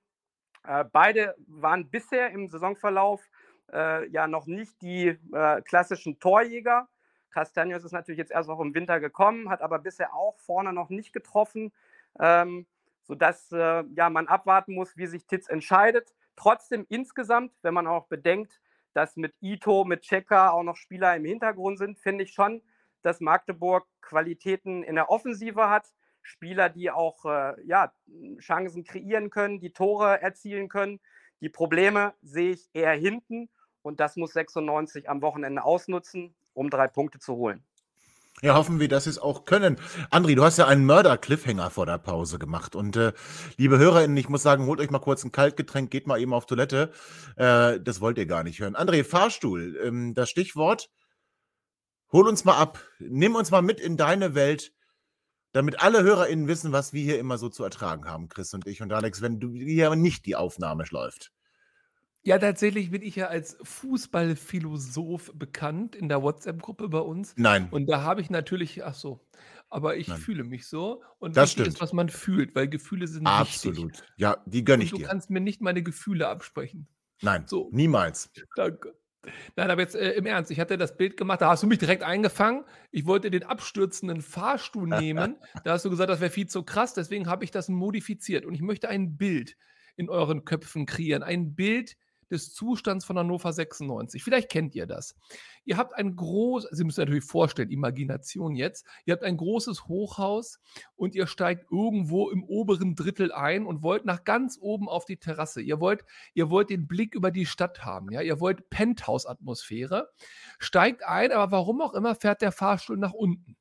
Äh, beide waren bisher im Saisonverlauf äh, ja noch nicht die äh, klassischen Torjäger. Castanios ist natürlich jetzt erst auch im Winter gekommen, hat aber bisher auch vorne noch nicht getroffen, ähm, sodass äh, ja, man abwarten muss, wie sich Titz entscheidet. Trotzdem insgesamt, wenn man auch bedenkt, dass mit Ito, mit Checker auch noch Spieler im Hintergrund sind, finde ich schon, dass Magdeburg Qualitäten in der Offensive hat. Spieler, die auch äh, ja, Chancen kreieren können, die Tore erzielen können. Die Probleme sehe ich eher hinten und das muss 96 am Wochenende ausnutzen, um drei Punkte zu holen. Ja, hoffen wir, dass sie es auch können. Andri, du hast ja einen Mörder-Cliffhanger vor der Pause gemacht. Und äh, liebe HörerInnen, ich muss sagen, holt euch mal kurz ein Kaltgetränk, geht mal eben auf Toilette. Äh, das wollt ihr gar nicht hören. André, Fahrstuhl, ähm, das Stichwort. Hol uns mal ab. Nimm uns mal mit in deine Welt, damit alle HörerInnen wissen, was wir hier immer so zu ertragen haben, Chris und ich und Alex, wenn du hier nicht die Aufnahme läuft. Ja, tatsächlich bin ich ja als Fußballphilosoph bekannt in der WhatsApp-Gruppe bei uns. Nein. Und da habe ich natürlich, ach so, aber ich Nein. fühle mich so. Und Das wichtig ist, stimmt. was man fühlt, weil Gefühle sind wichtig. Absolut. Ja, die gönne ich du dir. kannst mir nicht meine Gefühle absprechen. Nein, So. niemals. Danke. Nein, aber jetzt äh, im Ernst, ich hatte das Bild gemacht, da hast du mich direkt eingefangen. Ich wollte den abstürzenden Fahrstuhl [LAUGHS] nehmen. Da hast du gesagt, das wäre viel zu krass, deswegen habe ich das modifiziert. Und ich möchte ein Bild in euren Köpfen kreieren. Ein Bild des Zustands von Hannover 96. Vielleicht kennt ihr das. Ihr habt ein großes, Sie müssen natürlich vorstellen, Imagination jetzt. Ihr habt ein großes Hochhaus und ihr steigt irgendwo im oberen Drittel ein und wollt nach ganz oben auf die Terrasse. Ihr wollt, ihr wollt den Blick über die Stadt haben. Ja? Ihr wollt Penthouse-Atmosphäre. Steigt ein, aber warum auch immer fährt der Fahrstuhl nach unten.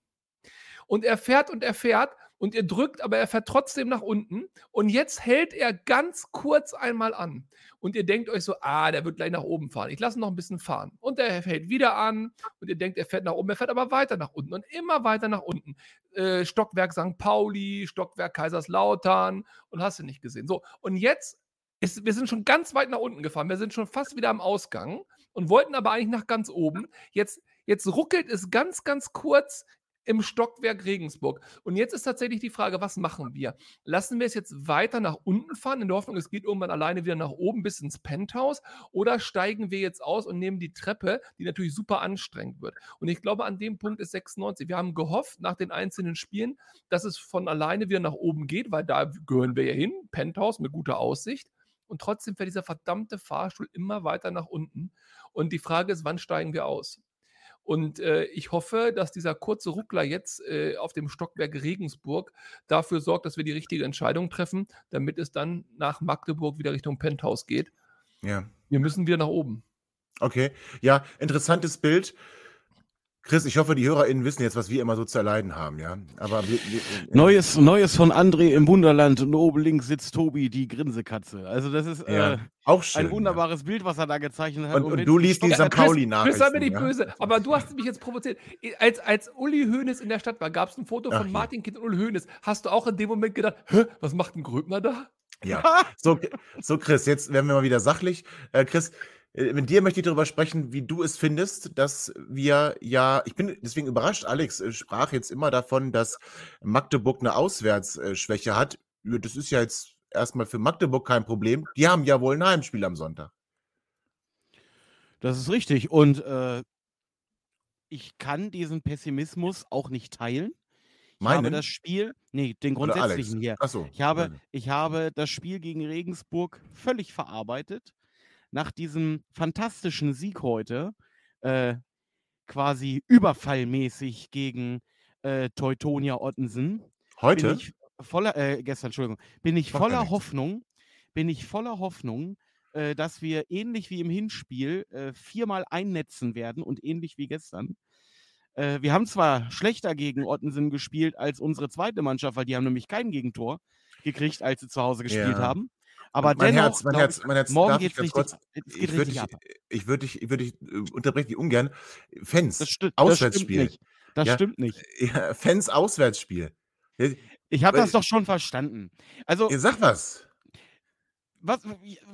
Und er fährt und er fährt und ihr drückt, aber er fährt trotzdem nach unten. Und jetzt hält er ganz kurz einmal an. Und ihr denkt euch so, ah, der wird gleich nach oben fahren. Ich lasse ihn noch ein bisschen fahren. Und er hält wieder an und ihr denkt, er fährt nach oben. Er fährt aber weiter nach unten und immer weiter nach unten. Äh, Stockwerk St. Pauli, Stockwerk Kaiserslautern und hast du nicht gesehen. So, und jetzt ist, wir sind schon ganz weit nach unten gefahren. Wir sind schon fast wieder am Ausgang und wollten aber eigentlich nach ganz oben. Jetzt, jetzt ruckelt es ganz, ganz kurz im Stockwerk Regensburg. Und jetzt ist tatsächlich die Frage, was machen wir? Lassen wir es jetzt weiter nach unten fahren, in der Hoffnung, es geht irgendwann alleine wieder nach oben bis ins Penthouse, oder steigen wir jetzt aus und nehmen die Treppe, die natürlich super anstrengend wird? Und ich glaube, an dem Punkt ist 96. Wir haben gehofft nach den einzelnen Spielen, dass es von alleine wieder nach oben geht, weil da gehören wir ja hin, Penthouse mit guter Aussicht. Und trotzdem fährt dieser verdammte Fahrstuhl immer weiter nach unten. Und die Frage ist, wann steigen wir aus? Und äh, ich hoffe, dass dieser kurze Ruckler jetzt äh, auf dem Stockwerk Regensburg dafür sorgt, dass wir die richtige Entscheidung treffen, damit es dann nach Magdeburg wieder Richtung Penthouse geht. Ja. Wir müssen wieder nach oben. Okay. Ja, interessantes Bild. Chris, ich hoffe, die HörerInnen wissen jetzt, was wir immer so zu erleiden haben, ja. Aber wir, wir, Neues, Neues von André im Wunderland und oben links sitzt Tobi, die Grinsekatze. Also das ist ja, äh, auch schön. ein wunderbares Bild, was er da gezeichnet hat. Und, und wenn du liest die St. Pauli nach. Chris, sei mir nicht böse, aber du hast mich jetzt provoziert. Als, als Uli Hoeneß in der Stadt war, gab es ein Foto Ach von ja. Martin Kind und Uli Hoeneß. Hast du auch in dem Moment gedacht, Hä, was macht ein Gröbner da? Ja. So, [LAUGHS] so, Chris, jetzt werden wir mal wieder sachlich. Äh, Chris, äh, mit dir möchte ich darüber sprechen, wie du es findest, dass wir ja, ich bin deswegen überrascht, Alex äh, sprach jetzt immer davon, dass Magdeburg eine Auswärtsschwäche hat. Das ist ja jetzt erstmal für Magdeburg kein Problem. Die haben ja wohl ein Heimspiel am Sonntag. Das ist richtig. Und äh, ich kann diesen Pessimismus auch nicht teilen. Ich habe Meinen? das Spiel, nee, den grundsätzlichen hier. Achso. Ich habe, ich habe das Spiel gegen Regensburg völlig verarbeitet. Nach diesem fantastischen Sieg heute, äh, quasi überfallmäßig gegen äh, Teutonia Ottensen, bin Heute? ich voller, äh, gestern, Entschuldigung, bin ich voller. Hoffnung, bin ich voller Hoffnung, äh, dass wir ähnlich wie im Hinspiel äh, viermal einnetzen werden und ähnlich wie gestern. Äh, wir haben zwar schlechter gegen Ottensen gespielt als unsere zweite Mannschaft, weil die haben nämlich kein Gegentor gekriegt, als sie zu Hause gespielt Ja. haben. Aber mein dennoch, Herz, mein Herz, mein Herz, morgen darf geht's richtig, kurz, es geht ich würde richtig dich, ich würde dich, ich würde dich, äh, unterbreche dich ungern. Fans, Das, sti das stimmt Auswärtsspiel. nicht. Das Ja. stimmt nicht. [LAUGHS] Ja, Fans, Auswärtsspiel. Ich habe das doch schon verstanden. Also, Ihr sagt was. was,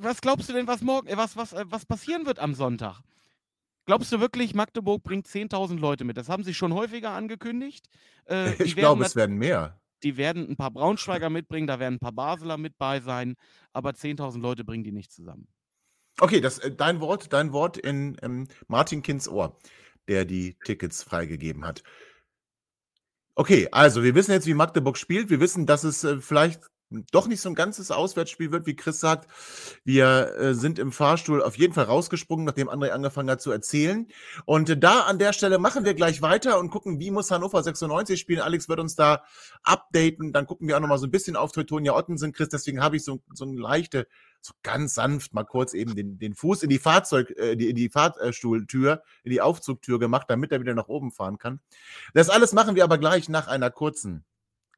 was glaubst du denn, was morgen, äh, was, was, äh, was passieren wird am Sonntag? Glaubst du wirklich, Magdeburg bringt 10.000 Leute mit? Das haben sie schon häufiger angekündigt. Äh, [LAUGHS] die Ich glaube, es werden mehr. Die werden ein paar Braunschweiger mitbringen, da werden ein paar Basler mit bei sein, aber 10.000 Leute bringen die nicht zusammen. Okay, das, äh, dein Wort, dein Wort in ähm, Martin Kinds Ohr, der die Tickets freigegeben hat. Okay, also wir wissen jetzt, wie Magdeburg spielt. Wir wissen, dass es äh, vielleicht doch nicht so ein ganzes Auswärtsspiel wird, wie Chris sagt. Wir äh, sind im Fahrstuhl auf jeden Fall rausgesprungen, nachdem André angefangen hat zu erzählen. Und äh, da an der Stelle machen wir gleich weiter und gucken, wie muss Hannover 96 spielen. Alex wird uns da updaten. Dann gucken wir auch noch mal so ein bisschen auf Teutonia Ottensen, Chris. Deswegen habe ich so, so eine leichte, so ganz sanft mal kurz eben den, den Fuß in die Fahrzeug, äh, die, in die Fahrstuhltür, in die Aufzugtür gemacht, damit er wieder nach oben fahren kann. Das alles machen wir aber gleich nach einer kurzen,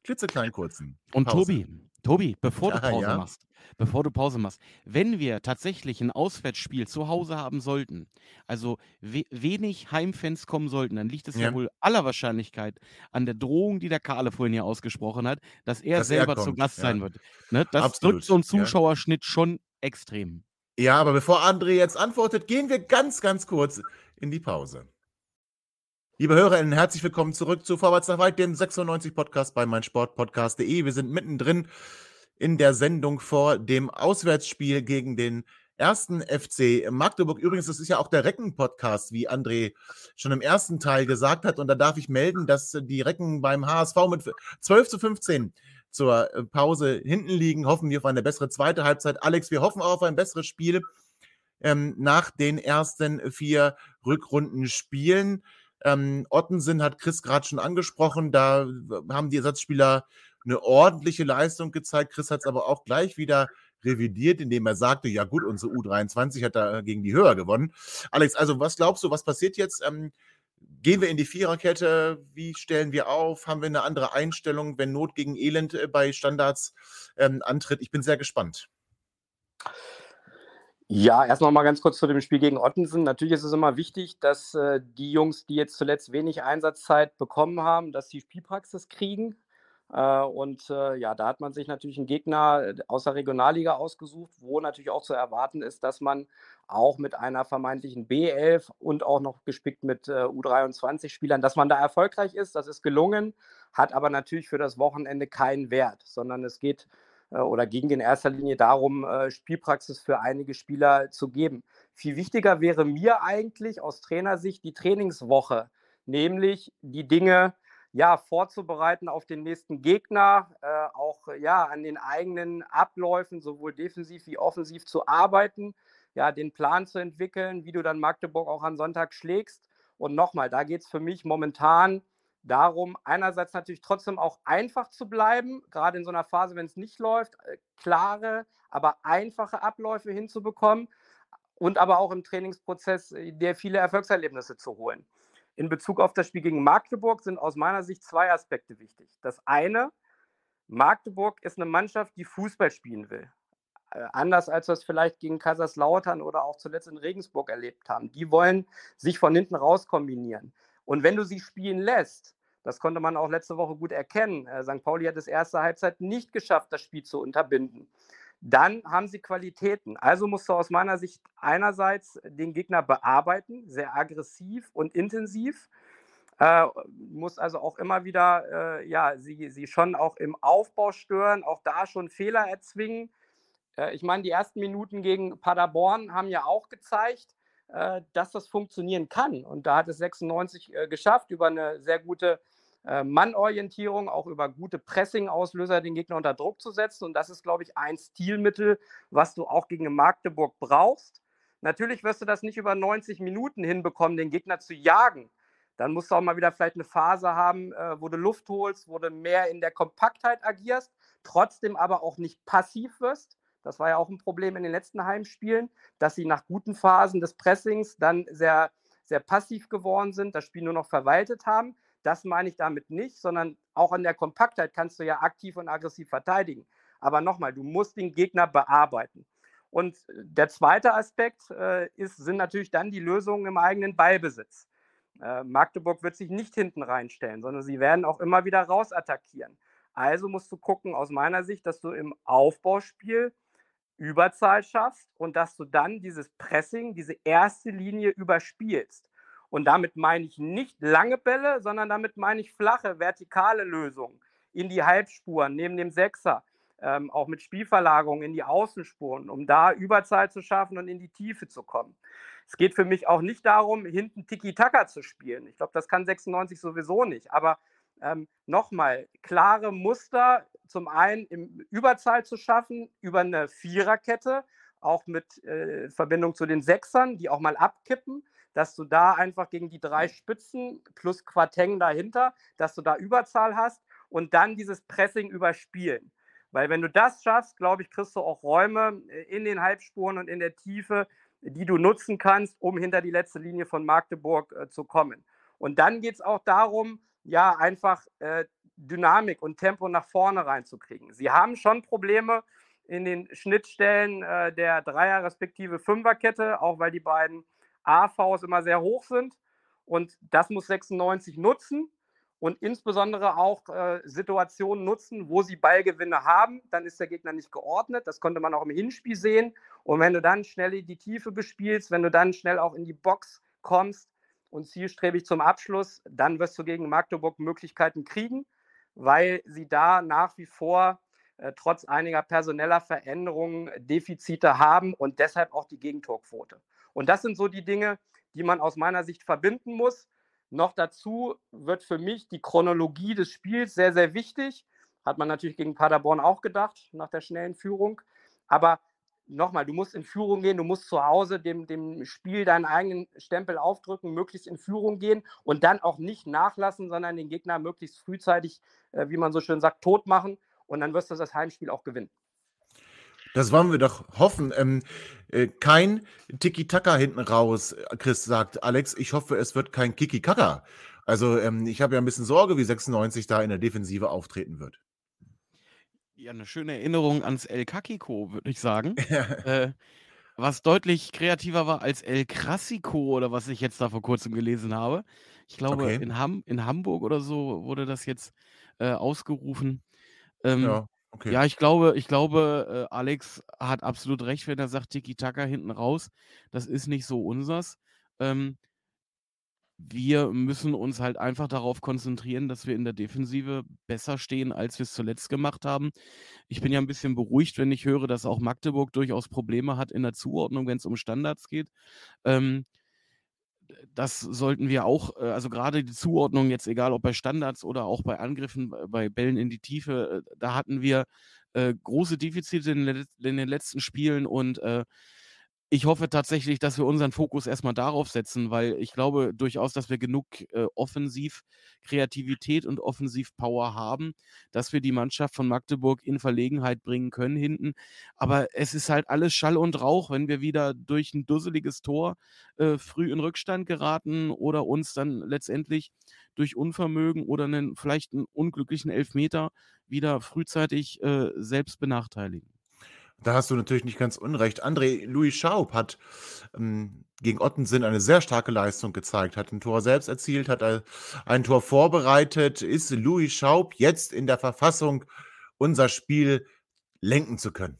klitzekleinen kurzen. Und Pause. Tobi, Tobi, bevor du Pause ja. machst, bevor du Pause machst, wenn wir tatsächlich ein Auswärtsspiel zu Hause haben sollten, also we wenig Heimfans kommen sollten, dann liegt es ja. Ja. wohl aller Wahrscheinlichkeit an der Drohung, die der Karle vorhin hier ausgesprochen hat, dass er Dass er selber zu kommt, Gast ja. sein wird. Ne? Das Absolut, drückt so ein ja. Zuschauerschnitt schon extrem. Ja, aber bevor André jetzt antwortet, gehen wir ganz, ganz kurz in die Pause. Liebe HörerInnen, herzlich willkommen zurück zu Vorwärts nach Weit, dem 96 Podcast bei meinsportpodcast.de. Wir sind mittendrin in der Sendung vor dem Auswärtsspiel gegen den ersten FC Magdeburg. Übrigens, das ist ja auch der Recken-Podcast, wie André schon im ersten Teil gesagt hat. Und da darf ich melden, dass die Recken beim HSV mit 12 zu 15 zur Pause hinten liegen. Hoffen wir auf eine bessere zweite Halbzeit. Alex, wir hoffen auch auf ein besseres Spiel ähm, nach den ersten vier Rückrundenspielen. Ähm, Ottensen hat Chris gerade schon angesprochen. Da haben die Ersatzspieler eine ordentliche Leistung gezeigt. Chris hat es aber auch gleich wieder revidiert, indem er sagte, ja gut, unsere U23 hat da gegen die Höher gewonnen. Alex, also was glaubst du, was passiert jetzt? Ähm, gehen wir in die Viererkette? Wie stellen wir auf? Haben wir eine andere Einstellung, wenn Not gegen Elend äh, bei Standards ähm, antritt? Ich bin sehr gespannt. Ja, erst noch mal ganz kurz zu dem Spiel gegen Ottensen. Natürlich ist es immer wichtig, dass äh, die Jungs, die jetzt zuletzt wenig Einsatzzeit bekommen haben, dass sie Spielpraxis kriegen. Äh, und äh, ja, da hat man sich natürlich einen Gegner äh, aus der Regionalliga ausgesucht, wo natürlich auch zu erwarten ist, dass man auch mit einer vermeintlichen B11 und auch noch gespickt mit U23-Spielern, dass man da erfolgreich ist. Das ist gelungen, hat aber natürlich für das Wochenende keinen Wert, sondern es geht oder ging in erster Linie darum, Spielpraxis für einige Spieler zu geben. Viel wichtiger wäre mir eigentlich aus Trainersicht die Trainingswoche, nämlich die Dinge, ja, vorzubereiten auf den nächsten Gegner, äh, auch ja, an den eigenen Abläufen, sowohl defensiv wie offensiv zu arbeiten, ja, den Plan zu entwickeln, wie du dann Magdeburg auch am Sonntag schlägst. Und nochmal, da geht es für mich momentan darum, einerseits natürlich trotzdem auch einfach zu bleiben, gerade in so einer Phase, wenn es nicht läuft, äh, klare, aber einfache Abläufe hinzubekommen und aber auch im Trainingsprozess äh, der viele Erfolgserlebnisse zu holen in Bezug auf das Spiel gegen Magdeburg sind aus meiner Sicht zwei Aspekte wichtig. Das eine, Magdeburg ist eine Mannschaft, die Fußball spielen will. Äh, anders als wir es vielleicht gegen Kaiserslautern oder auch zuletzt in Regensburg erlebt haben. Die wollen sich von hinten raus kombinieren. Und wenn du sie spielen lässt, das konnte man auch letzte Woche gut erkennen, äh, St. Pauli hat es erste Halbzeit nicht geschafft, das Spiel zu unterbinden dann haben sie Qualitäten. Also musst du aus meiner Sicht einerseits den Gegner bearbeiten, sehr aggressiv und intensiv. Äh, muss also auch immer wieder, äh, ja, sie, sie schon auch im Aufbau stören, auch da schon Fehler erzwingen. Äh, ich meine, die ersten Minuten gegen Paderborn haben ja auch gezeigt, dass das funktionieren kann. Und da hat es 96 äh, geschafft über eine sehr gute äh, Mannorientierung, auch über gute Pressing-Auslöser den Gegner unter Druck zu setzen. Und das ist, glaube ich, ein Stilmittel, was du auch gegen Magdeburg brauchst. Natürlich wirst du das nicht über 90 Minuten hinbekommen, den Gegner zu jagen. Dann musst du auch mal wieder vielleicht eine Phase haben, äh, wo du Luft holst, wo du mehr in der Kompaktheit agierst, trotzdem aber auch nicht passiv wirst. Das war ja auch ein Problem in den letzten Heimspielen, dass sie nach guten Phasen des Pressings dann sehr, sehr passiv geworden sind, das Spiel nur noch verwaltet haben. Das meine ich damit nicht, sondern auch an der Kompaktheit kannst du ja aktiv und aggressiv verteidigen. Aber nochmal, du musst den Gegner bearbeiten. Und äh, der zweite Aspekt äh, ist, sind natürlich dann die Lösungen im eigenen Ballbesitz. Äh, Magdeburg wird sich nicht hinten reinstellen, sondern sie werden auch immer wieder rausattackieren. Also musst du gucken, aus meiner Sicht, dass du im Aufbauspiel Überzahl schaffst und dass du dann dieses Pressing, diese erste Linie überspielst. Und damit meine ich nicht lange Bälle, sondern damit meine ich flache, vertikale Lösungen in die Halbspuren, neben dem Sechser, ähm, auch mit Spielverlagerung in die Außenspuren, um da Überzahl zu schaffen und in die Tiefe zu kommen. Es geht für mich auch nicht darum, hinten Tiki-Taka zu spielen. Ich glaube, das kann 96 sowieso nicht. Aber ähm, nochmal, klare Muster, zum einen im Überzahl zu schaffen, über eine Viererkette, auch mit äh, Verbindung zu den Sechsern, die auch mal abkippen dass du da einfach gegen die drei Spitzen plus Quateng dahinter, dass du da Überzahl hast und dann dieses Pressing überspielen. Weil wenn du das schaffst, glaube ich, kriegst du auch Räume äh, in den Halbspuren und in der Tiefe, die du nutzen kannst, um hinter die letzte Linie von Magdeburg äh, zu kommen. Und dann geht es auch darum, ja, einfach äh, Dynamik und Tempo nach vorne reinzukriegen. Sie haben schon Probleme in den Schnittstellen äh, der Dreier- respektive Fünferkette, auch weil die beiden AVs immer sehr hoch sind. Und das muss 96 nutzen und insbesondere auch äh, Situationen nutzen, wo sie Ballgewinne haben. Dann ist der Gegner nicht geordnet. Das konnte man auch im Hinspiel sehen. Und wenn du dann schnell in die Tiefe bespielst, wenn du dann schnell auch in die Box kommst und zielstrebig zum Abschluss, dann wirst du gegen Magdeburg Möglichkeiten kriegen, weil sie da nach wie vor äh, trotz einiger personeller Veränderungen Defizite haben und deshalb auch die Gegentorquote. Und das sind so die Dinge, die man aus meiner Sicht verbinden muss. Noch dazu wird für mich die Chronologie des Spiels sehr, sehr wichtig. Hat man natürlich gegen Paderborn auch gedacht, nach der schnellen Führung. Aber nochmal, du musst in Führung gehen, du musst zu Hause dem, dem Spiel deinen eigenen Stempel aufdrücken, möglichst in Führung gehen und dann auch nicht nachlassen, sondern den Gegner möglichst frühzeitig, äh, wie man so schön sagt, tot machen. Und dann wirst du das Heimspiel auch gewinnen. Das wollen wir doch hoffen. Ähm, äh, kein Tiki-Taka hinten raus, Chris sagt. Alex, ich hoffe, es wird kein Kiki-Kaka. Also ähm, ich habe ja ein bisschen Sorge, wie 96 da in der Defensive auftreten wird. Ja, eine schöne Erinnerung ans El Kakiko, würde ich sagen. [LAUGHS] äh, was deutlich kreativer war als El Clasico oder was ich jetzt da vor kurzem gelesen habe. Ich glaube, okay. in, Ham in Hamburg oder so wurde das jetzt äh, ausgerufen. Ähm, Ja, okay. ja, ich glaube, ich glaube, äh, Alex hat absolut recht, wenn er sagt, Tiki-Taka hinten raus. Das ist nicht so unsers. Ähm, wir müssen uns halt einfach darauf konzentrieren, dass wir in der Defensive besser stehen, als wir es zuletzt gemacht haben. Ich bin ja ein bisschen beruhigt, wenn ich höre, dass auch Magdeburg durchaus Probleme hat in der Zuordnung, wenn es um Standards geht. Ähm, das sollten wir auch, äh, also gerade die Zuordnung jetzt, egal ob bei Standards oder auch bei Angriffen, äh, bei Bällen in die Tiefe, äh, da hatten wir äh, große Defizite in, in, den letzten Spielen und äh, ich hoffe tatsächlich, dass wir unseren Fokus erstmal darauf setzen, weil ich glaube durchaus, dass wir genug äh, Offensiv-Kreativität und Offensiv-Power haben, dass wir die Mannschaft von Magdeburg in Verlegenheit bringen können hinten. Aber es ist halt alles Schall und Rauch, wenn wir wieder durch ein dusseliges Tor äh, früh in Rückstand geraten oder uns dann letztendlich durch Unvermögen oder einen vielleicht einen unglücklichen Elfmeter wieder frühzeitig äh, selbst benachteiligen. Da hast du natürlich nicht ganz unrecht. André Louis Schaub hat ähm, gegen Ottensen eine sehr starke Leistung gezeigt, hat ein Tor selbst erzielt, hat ein Tor vorbereitet. Ist Louis Schaub jetzt in der Verfassung, unser Spiel lenken zu können?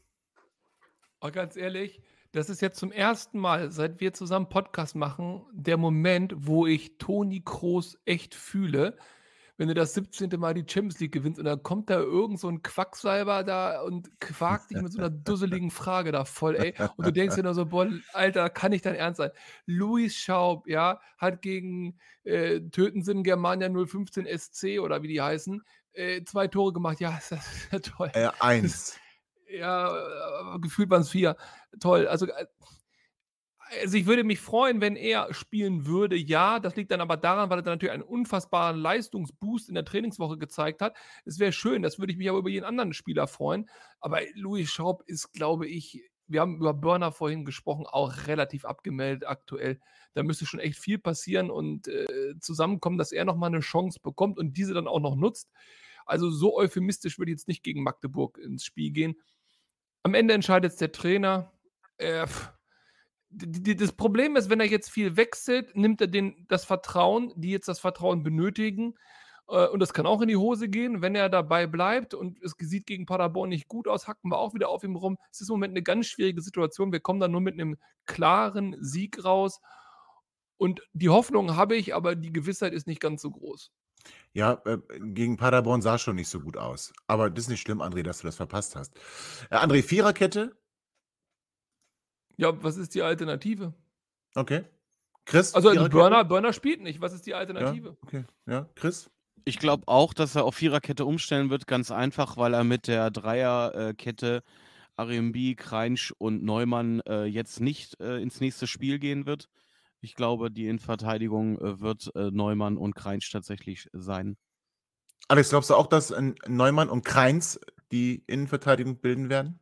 Aber ganz ehrlich, das ist jetzt zum ersten Mal, seit wir zusammen Podcast machen, der Moment, wo ich Toni Kroos echt fühle wenn du das 17. Mal die Champions League gewinnst und dann kommt da irgend so ein Quacksalber da und quakt dich mit so einer dusseligen Frage da voll, ey. Und du denkst dir nur so, boah, Alter, kann nicht dein Ernst sein. Luis Schaub, ja, hat gegen äh, Tötensinn Germania 015 SC oder wie die heißen, äh, zwei Tore gemacht. Ja, ist [LAUGHS] das ist ja toll. Äh, eins. [LAUGHS] Ja, gefühlt waren es vier. Toll. Also äh, also ich würde mich freuen, wenn er spielen würde. Ja, das liegt dann aber daran, weil er dann natürlich einen unfassbaren Leistungsboost in der Trainingswoche gezeigt hat. Es wäre schön, das würde ich mich aber über jeden anderen Spieler freuen. Aber Louis Schaub ist, glaube ich, wir haben über Burner vorhin gesprochen, auch relativ abgemeldet aktuell. Da müsste schon echt viel passieren und äh, zusammenkommen, dass er nochmal eine Chance bekommt und diese dann auch noch nutzt. Also so euphemistisch würde ich jetzt nicht gegen Magdeburg ins Spiel gehen. Am Ende entscheidet es der Trainer. Äh, das Problem ist, wenn er jetzt viel wechselt, nimmt er den, das Vertrauen, die jetzt das Vertrauen benötigen. Äh, und das kann auch in die Hose gehen, wenn er dabei bleibt und es sieht gegen Paderborn nicht gut aus, hacken wir auch wieder auf ihm rum. Es ist im Moment eine ganz schwierige Situation. Wir kommen da nur mit einem klaren Sieg raus. Und die Hoffnung habe ich, aber die Gewissheit ist nicht ganz so groß. Ja, äh, gegen Paderborn sah schon nicht so gut aus. Aber das ist nicht schlimm, André, dass du das verpasst hast. Äh, André, Viererkette, ja, was ist die Alternative? Okay. Chris? Also, also Burner, Burner spielt nicht. Was ist die Alternative? Ja, okay. Ja, Chris? Ich glaube auch, dass er auf Viererkette umstellen wird, ganz einfach, weil er mit der Dreierkette Ariembi, Kreinsch und Neumann äh, jetzt nicht äh, ins nächste Spiel gehen wird. Ich glaube, die Innenverteidigung äh, wird äh, Neumann und Kreinsch tatsächlich sein. Alex, glaubst du auch, dass Neumann und Kreins die Innenverteidigung bilden werden?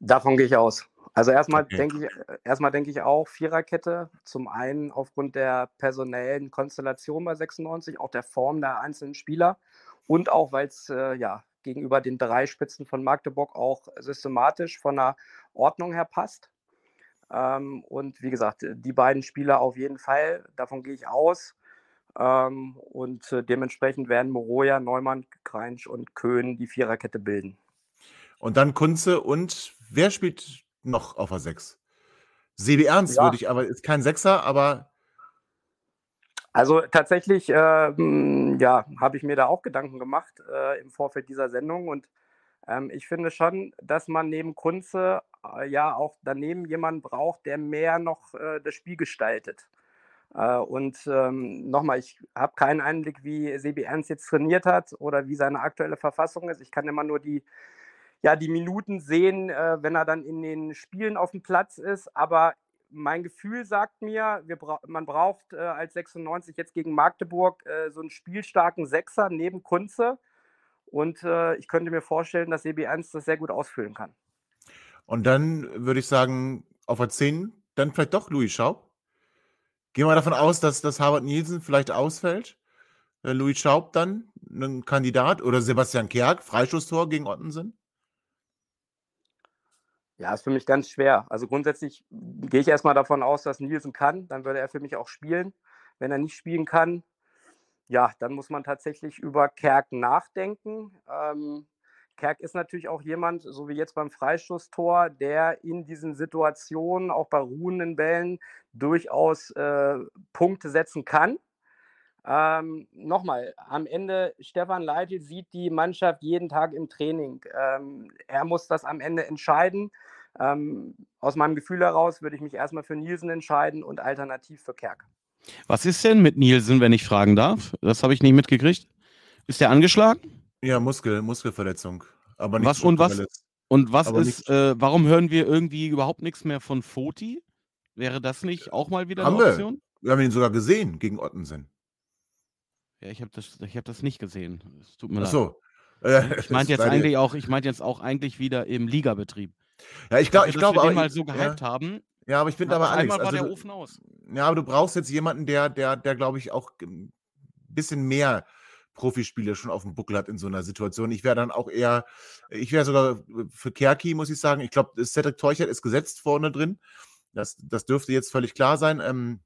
Davon gehe ich aus. Also erstmal okay. denke ich, erstmal denke ich auch Viererkette. Zum einen aufgrund der personellen Konstellation bei 96, auch der Form der einzelnen Spieler und auch, weil es äh, ja gegenüber den drei Spitzen von Magdeburg auch systematisch von der Ordnung her passt. Ähm, und wie gesagt, die beiden Spieler auf jeden Fall, davon gehe ich aus. Ähm, und äh, dementsprechend werden Moroja, Neumann, Kreinsch und Köhn die Viererkette bilden. Und dann Kunze und wer spielt noch auf der 6. Sebi Ernst ja. würde ich, aber ist kein Sechser, aber. Also tatsächlich, äh, ja, habe ich mir da auch Gedanken gemacht äh, im Vorfeld dieser Sendung und ähm, ich finde schon, dass man neben Kunze äh, ja auch daneben jemanden braucht, der mehr noch äh, das Spiel gestaltet. Äh, und ähm, nochmal, ich habe keinen Einblick, wie Sebi Ernst jetzt trainiert hat oder wie seine aktuelle Verfassung ist. Ich kann immer nur die ja, die Minuten sehen, äh, wenn er dann in den Spielen auf dem Platz ist. Aber mein Gefühl sagt mir, bra man braucht äh, als 96 jetzt gegen Magdeburg äh, so einen spielstarken Sechser neben Kunze. Und äh, ich könnte mir vorstellen, dass EB1 das sehr gut ausfüllen kann. Und dann würde ich sagen, auf der 10 dann vielleicht doch Louis Schaub. Gehen wir davon aus, dass, dass Harvard Nielsen vielleicht ausfällt. Äh, Louis Schaub dann ein Kandidat oder Sebastian Kerk, Freistoßtor gegen Ottensen? Ja, ist für mich ganz schwer. Also grundsätzlich gehe ich erstmal davon aus, dass Nielsen kann. Dann würde er für mich auch spielen. Wenn er nicht spielen kann, ja, dann muss man tatsächlich über Kerk nachdenken. Ähm, Kerk ist natürlich auch jemand, so wie jetzt beim Freistoßtor, der in diesen Situationen, auch bei ruhenden Bällen, durchaus äh, Punkte setzen kann. Ähm, Nochmal, am Ende, Stefan Leitl sieht die Mannschaft jeden Tag im Training. Ähm, er muss das am Ende entscheiden. Ähm, aus meinem Gefühl heraus würde ich mich erstmal für Nielsen entscheiden und alternativ für Kerk. Was ist denn mit Nielsen, wenn ich fragen darf? Das habe ich nicht mitgekriegt. Ist der angeschlagen? Ja, Muskel, Muskelverletzung. Aber nicht Was und was? Und was Aber ist, äh, warum hören wir irgendwie überhaupt nichts mehr von Foti? Wäre das nicht auch mal wieder Haben eine wir. Option? Wir haben ihn sogar gesehen gegen Ottensen. Ja, ich habe das, ich hab das nicht gesehen. Es tut mir Ach leid. so. [LAUGHS] Äh, Ich meinte jetzt eigentlich auch, ich meinte jetzt auch eigentlich wieder im Ligabetrieb. Ja, ich, glaub, Dafür, ich glaube wir aber. den mal so ja, gehypt haben. ja, aber ich finde aber, Alex. einmal war Also, der Ofen aus. Ja, aber du brauchst jetzt jemanden, der, der, der glaube ich, auch ein bisschen mehr Profispiele schon auf dem Buckel hat in so einer Situation. Ich wäre dann auch eher, ich wäre sogar für Kerki, muss ich sagen. Ich glaube, Cedric Teuchert ist gesetzt vorne drin. Das, das dürfte jetzt völlig klar sein. Ähm,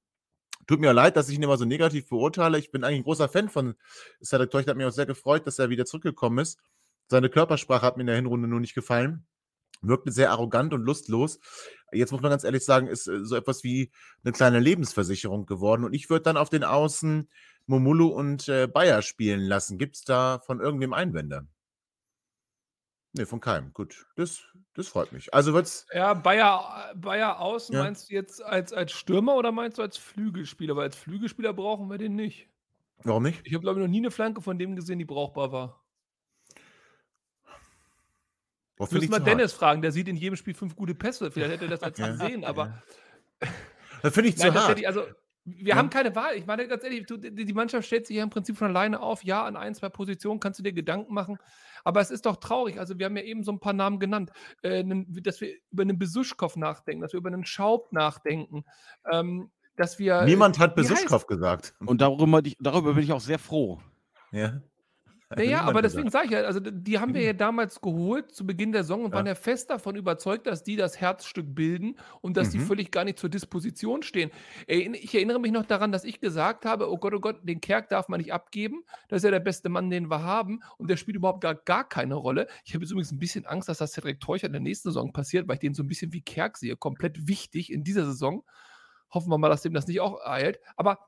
tut mir leid, dass ich ihn immer so negativ beurteile. Ich bin eigentlich ein großer Fan von Cedric Teuchert. Hat mich auch sehr gefreut, dass er wieder zurückgekommen ist. Seine Körpersprache hat mir in der Hinrunde nur nicht gefallen. Wirkte sehr arrogant und lustlos. Jetzt muss man ganz ehrlich sagen, ist äh, so etwas wie eine kleine Lebensversicherung geworden. Und ich würde dann auf den Außen Momulu und äh, Bayer spielen lassen. Gibt es da von irgendwem Einwände? Nee, von keinem. Gut, das, das freut mich. Also wird's. Ja, Bayer, Bayer außen Ja. meinst du jetzt als, als Stürmer oder meinst du als Flügelspieler? Weil als Flügelspieler brauchen wir den nicht. Warum nicht? Ich habe, glaube ich, noch nie eine Flanke von dem gesehen, die brauchbar war. Boah, Müssen ich wir Dennis fragen, der sieht in jedem Spiel fünf gute Pässe. Vielleicht hätte er das als [LAUGHS] Ja. gesehen, aber hart. Das finde ich zu nein, hart. tatsächlich, also wir Ja. haben keine Wahl. Ich meine, ganz ehrlich, du, die die Mannschaft stellt sich ja im Prinzip von alleine auf. Ja, an ein, zwei Positionen kannst du dir Gedanken machen. Aber es ist doch traurig. Also, wir haben ja eben so ein paar Namen genannt, äh, dass wir über einen Besuschkow nachdenken, dass wir über einen Schaub nachdenken, ähm, dass wir. Niemand hat Besuschkow gesagt. Und darüber, darüber bin ich auch sehr froh. Ja. Naja, aber deswegen sage ich ja, also die haben wir ja damals geholt zu Beginn der Saison und Ja. waren ja fest davon überzeugt, dass die das Herzstück bilden und dass die Mhm. völlig gar nicht zur Disposition stehen. Ich erinnere mich noch daran, dass ich gesagt habe, oh Gott, oh Gott, den Kerk darf man nicht abgeben. Das ist ja der beste Mann, den wir haben und der spielt überhaupt gar, gar keine Rolle. Ich habe jetzt übrigens ein bisschen Angst, dass das Cedric Teucher in der nächsten Saison passiert, weil ich den so ein bisschen wie Kerk sehe, komplett wichtig in dieser Saison. Hoffen wir mal, dass dem das nicht auch eilt. Aber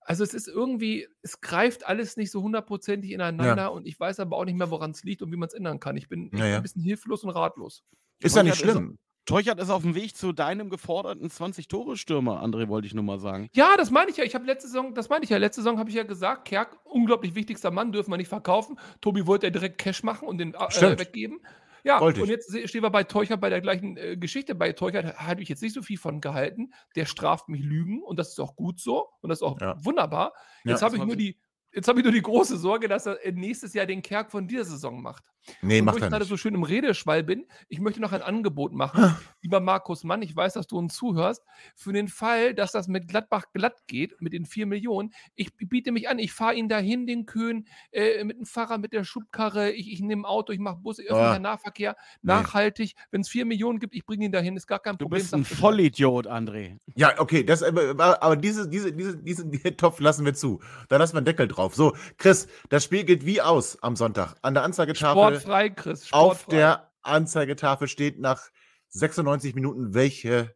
also es ist irgendwie, es greift alles nicht so hundertprozentig ineinander und ich weiß aber auch nicht mehr, woran es liegt und wie man es ändern kann. Ich bin, ich Ja, bin ja. ein bisschen hilflos und ratlos. Ist ja nicht schlimm. Teuchert ist auf dem Weg zu deinem geforderten 20-Tore-Stürmer, André, wollte ich nur mal sagen. Ja, das meine ich ja. Ich habe letzte Saison, das meine ich ja. Letzte Saison habe ich ja gesagt, Kerk, unglaublich wichtigster Mann, dürfen wir nicht verkaufen. Tobi wollte ja direkt Cash machen und den äh, weggeben. Ja, Wollte und ich. jetzt stehen wir bei Teuchert bei der gleichen äh, Geschichte. Bei Teuchert habe ich jetzt nicht so viel von gehalten. Der straft mich Lügen und das ist auch gut so und das ist auch Ja. wunderbar. Ja. Jetzt habe ich nur die, jetzt habe ich nur die große Sorge, dass er äh, nächstes Jahr den Kerk von dieser Saison macht. Nee, und wo macht ich er gerade nicht. so schön im Redeschwall bin, ich möchte noch ein Angebot machen. Lieber Markus Mann, ich weiß, dass du uns zuhörst. Für den Fall, dass das mit Gladbach glatt geht, mit den 4 Millionen, ich biete mich an, ich fahre ihn dahin, den Köhn, äh, mit dem Fahrrad, mit der Schubkarre, ich, ich nehme ein Auto, ich mache Busse, öffentlicher Ah. Nahverkehr, Nee. nachhaltig. Wenn es 4 Millionen gibt, ich bringe ihn dahin, ist gar kein Du Problem. bist ein. Vollidiot, André. Ja, okay, das, äh, aber aber diese, diese, diese, diesen [LAUGHS] Topf lassen wir zu. Da lassen wir einen Deckel drauf. So, Chris, das Spiel geht wie aus am Sonntag? An der Anzeigetafel, Sportfrei, Chris. auf Sportfrei. der Anzeigetafel steht nach 96 Minuten welches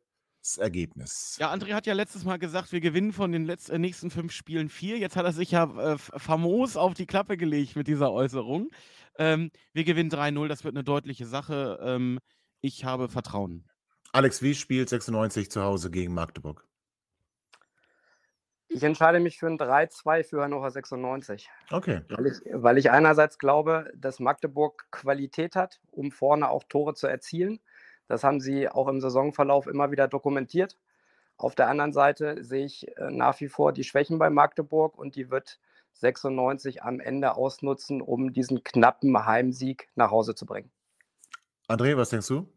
Ergebnis. Ja, André hat ja letztes Mal gesagt, wir gewinnen von den letz äh, nächsten fünf Spielen vier. Jetzt hat er sich ja äh, famos auf die Klappe gelegt mit dieser Äußerung. Ähm, wir gewinnen 3-0, das wird eine deutliche Sache. Ähm, ich habe Vertrauen. Alex Wie spielt 96 zu Hause gegen Magdeburg. Ich entscheide mich für ein 3-2 für Hannover 96. Okay. Weil ich, weil ich einerseits glaube, dass Magdeburg Qualität hat, um vorne auch Tore zu erzielen. Das haben sie auch im Saisonverlauf immer wieder dokumentiert. Auf der anderen Seite sehe ich äh, nach wie vor die Schwächen bei Magdeburg und die wird 96 am Ende ausnutzen, um diesen knappen Heimsieg nach Hause zu bringen. André, was denkst du?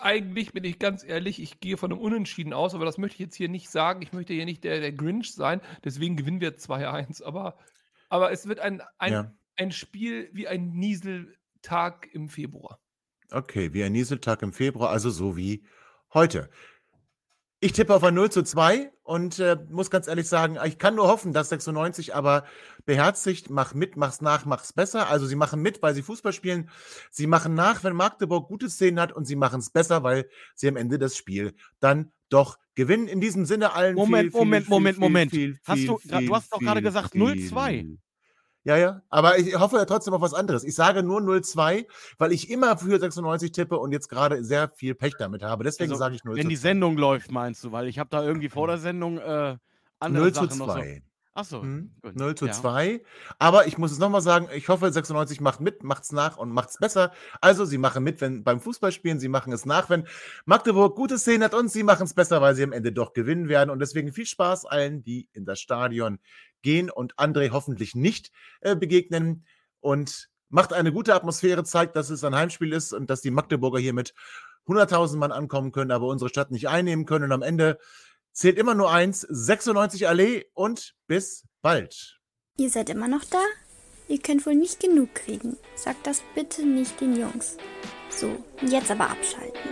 Eigentlich bin ich ganz ehrlich, ich gehe von einem Unentschieden aus, aber das möchte ich jetzt hier nicht sagen. Ich möchte hier nicht der, der Grinch sein, deswegen gewinnen wir 2-1. Aber, aber es wird ein, ein, Ja. ein Spiel wie ein Nieseltag im Februar. Okay, wie ein Nieseltag im Februar, also so wie heute. Ich tippe auf ein 0 zu 2 und äh, muss ganz ehrlich sagen, ich kann nur hoffen, dass 96 aber beherzigt, mach mit, mach's nach, mach's besser. Also sie machen mit, weil sie Fußball spielen. Sie machen nach, wenn Magdeburg gute Szenen hat und sie machen es besser, weil sie am Ende das Spiel dann doch gewinnen. In diesem Sinne allen Moment, viel, Moment, viel, Moment, viel, Moment. Hast du, du hast doch gerade gesagt viel. 0-2. Ja, ja, aber ich hoffe ja trotzdem auf was anderes. Ich sage nur 0-2, weil ich immer für 96 tippe und jetzt gerade sehr viel Pech damit habe. Deswegen Also, sage ich 0 Wenn die 2. Sendung läuft, meinst du? Weil ich habe da irgendwie vor der Sendung äh, andere 0 zu Sachen noch so. 2. Achso, Hm, gut. 0 zu ja. 2. Aber ich muss es nochmal sagen, ich hoffe, 96 macht mit, macht's nach und macht's besser. Also, sie machen mit, wenn beim Fußballspielen, sie machen es nach, wenn Magdeburg gute Szenen hat und sie machen es besser, weil sie am Ende doch gewinnen werden. Und deswegen viel Spaß allen, die in das Stadion gehen und André hoffentlich nicht äh, begegnen. Und macht eine gute Atmosphäre, zeigt, dass es ein Heimspiel ist und dass die Magdeburger hier mit 100.000 Mann ankommen können, aber unsere Stadt nicht einnehmen können. Und am Ende zählt immer nur eins, 96 Allee und bis bald. Ihr seid immer noch da? Ihr könnt wohl nicht genug kriegen. Sagt das bitte nicht den Jungs. So, jetzt aber abschalten.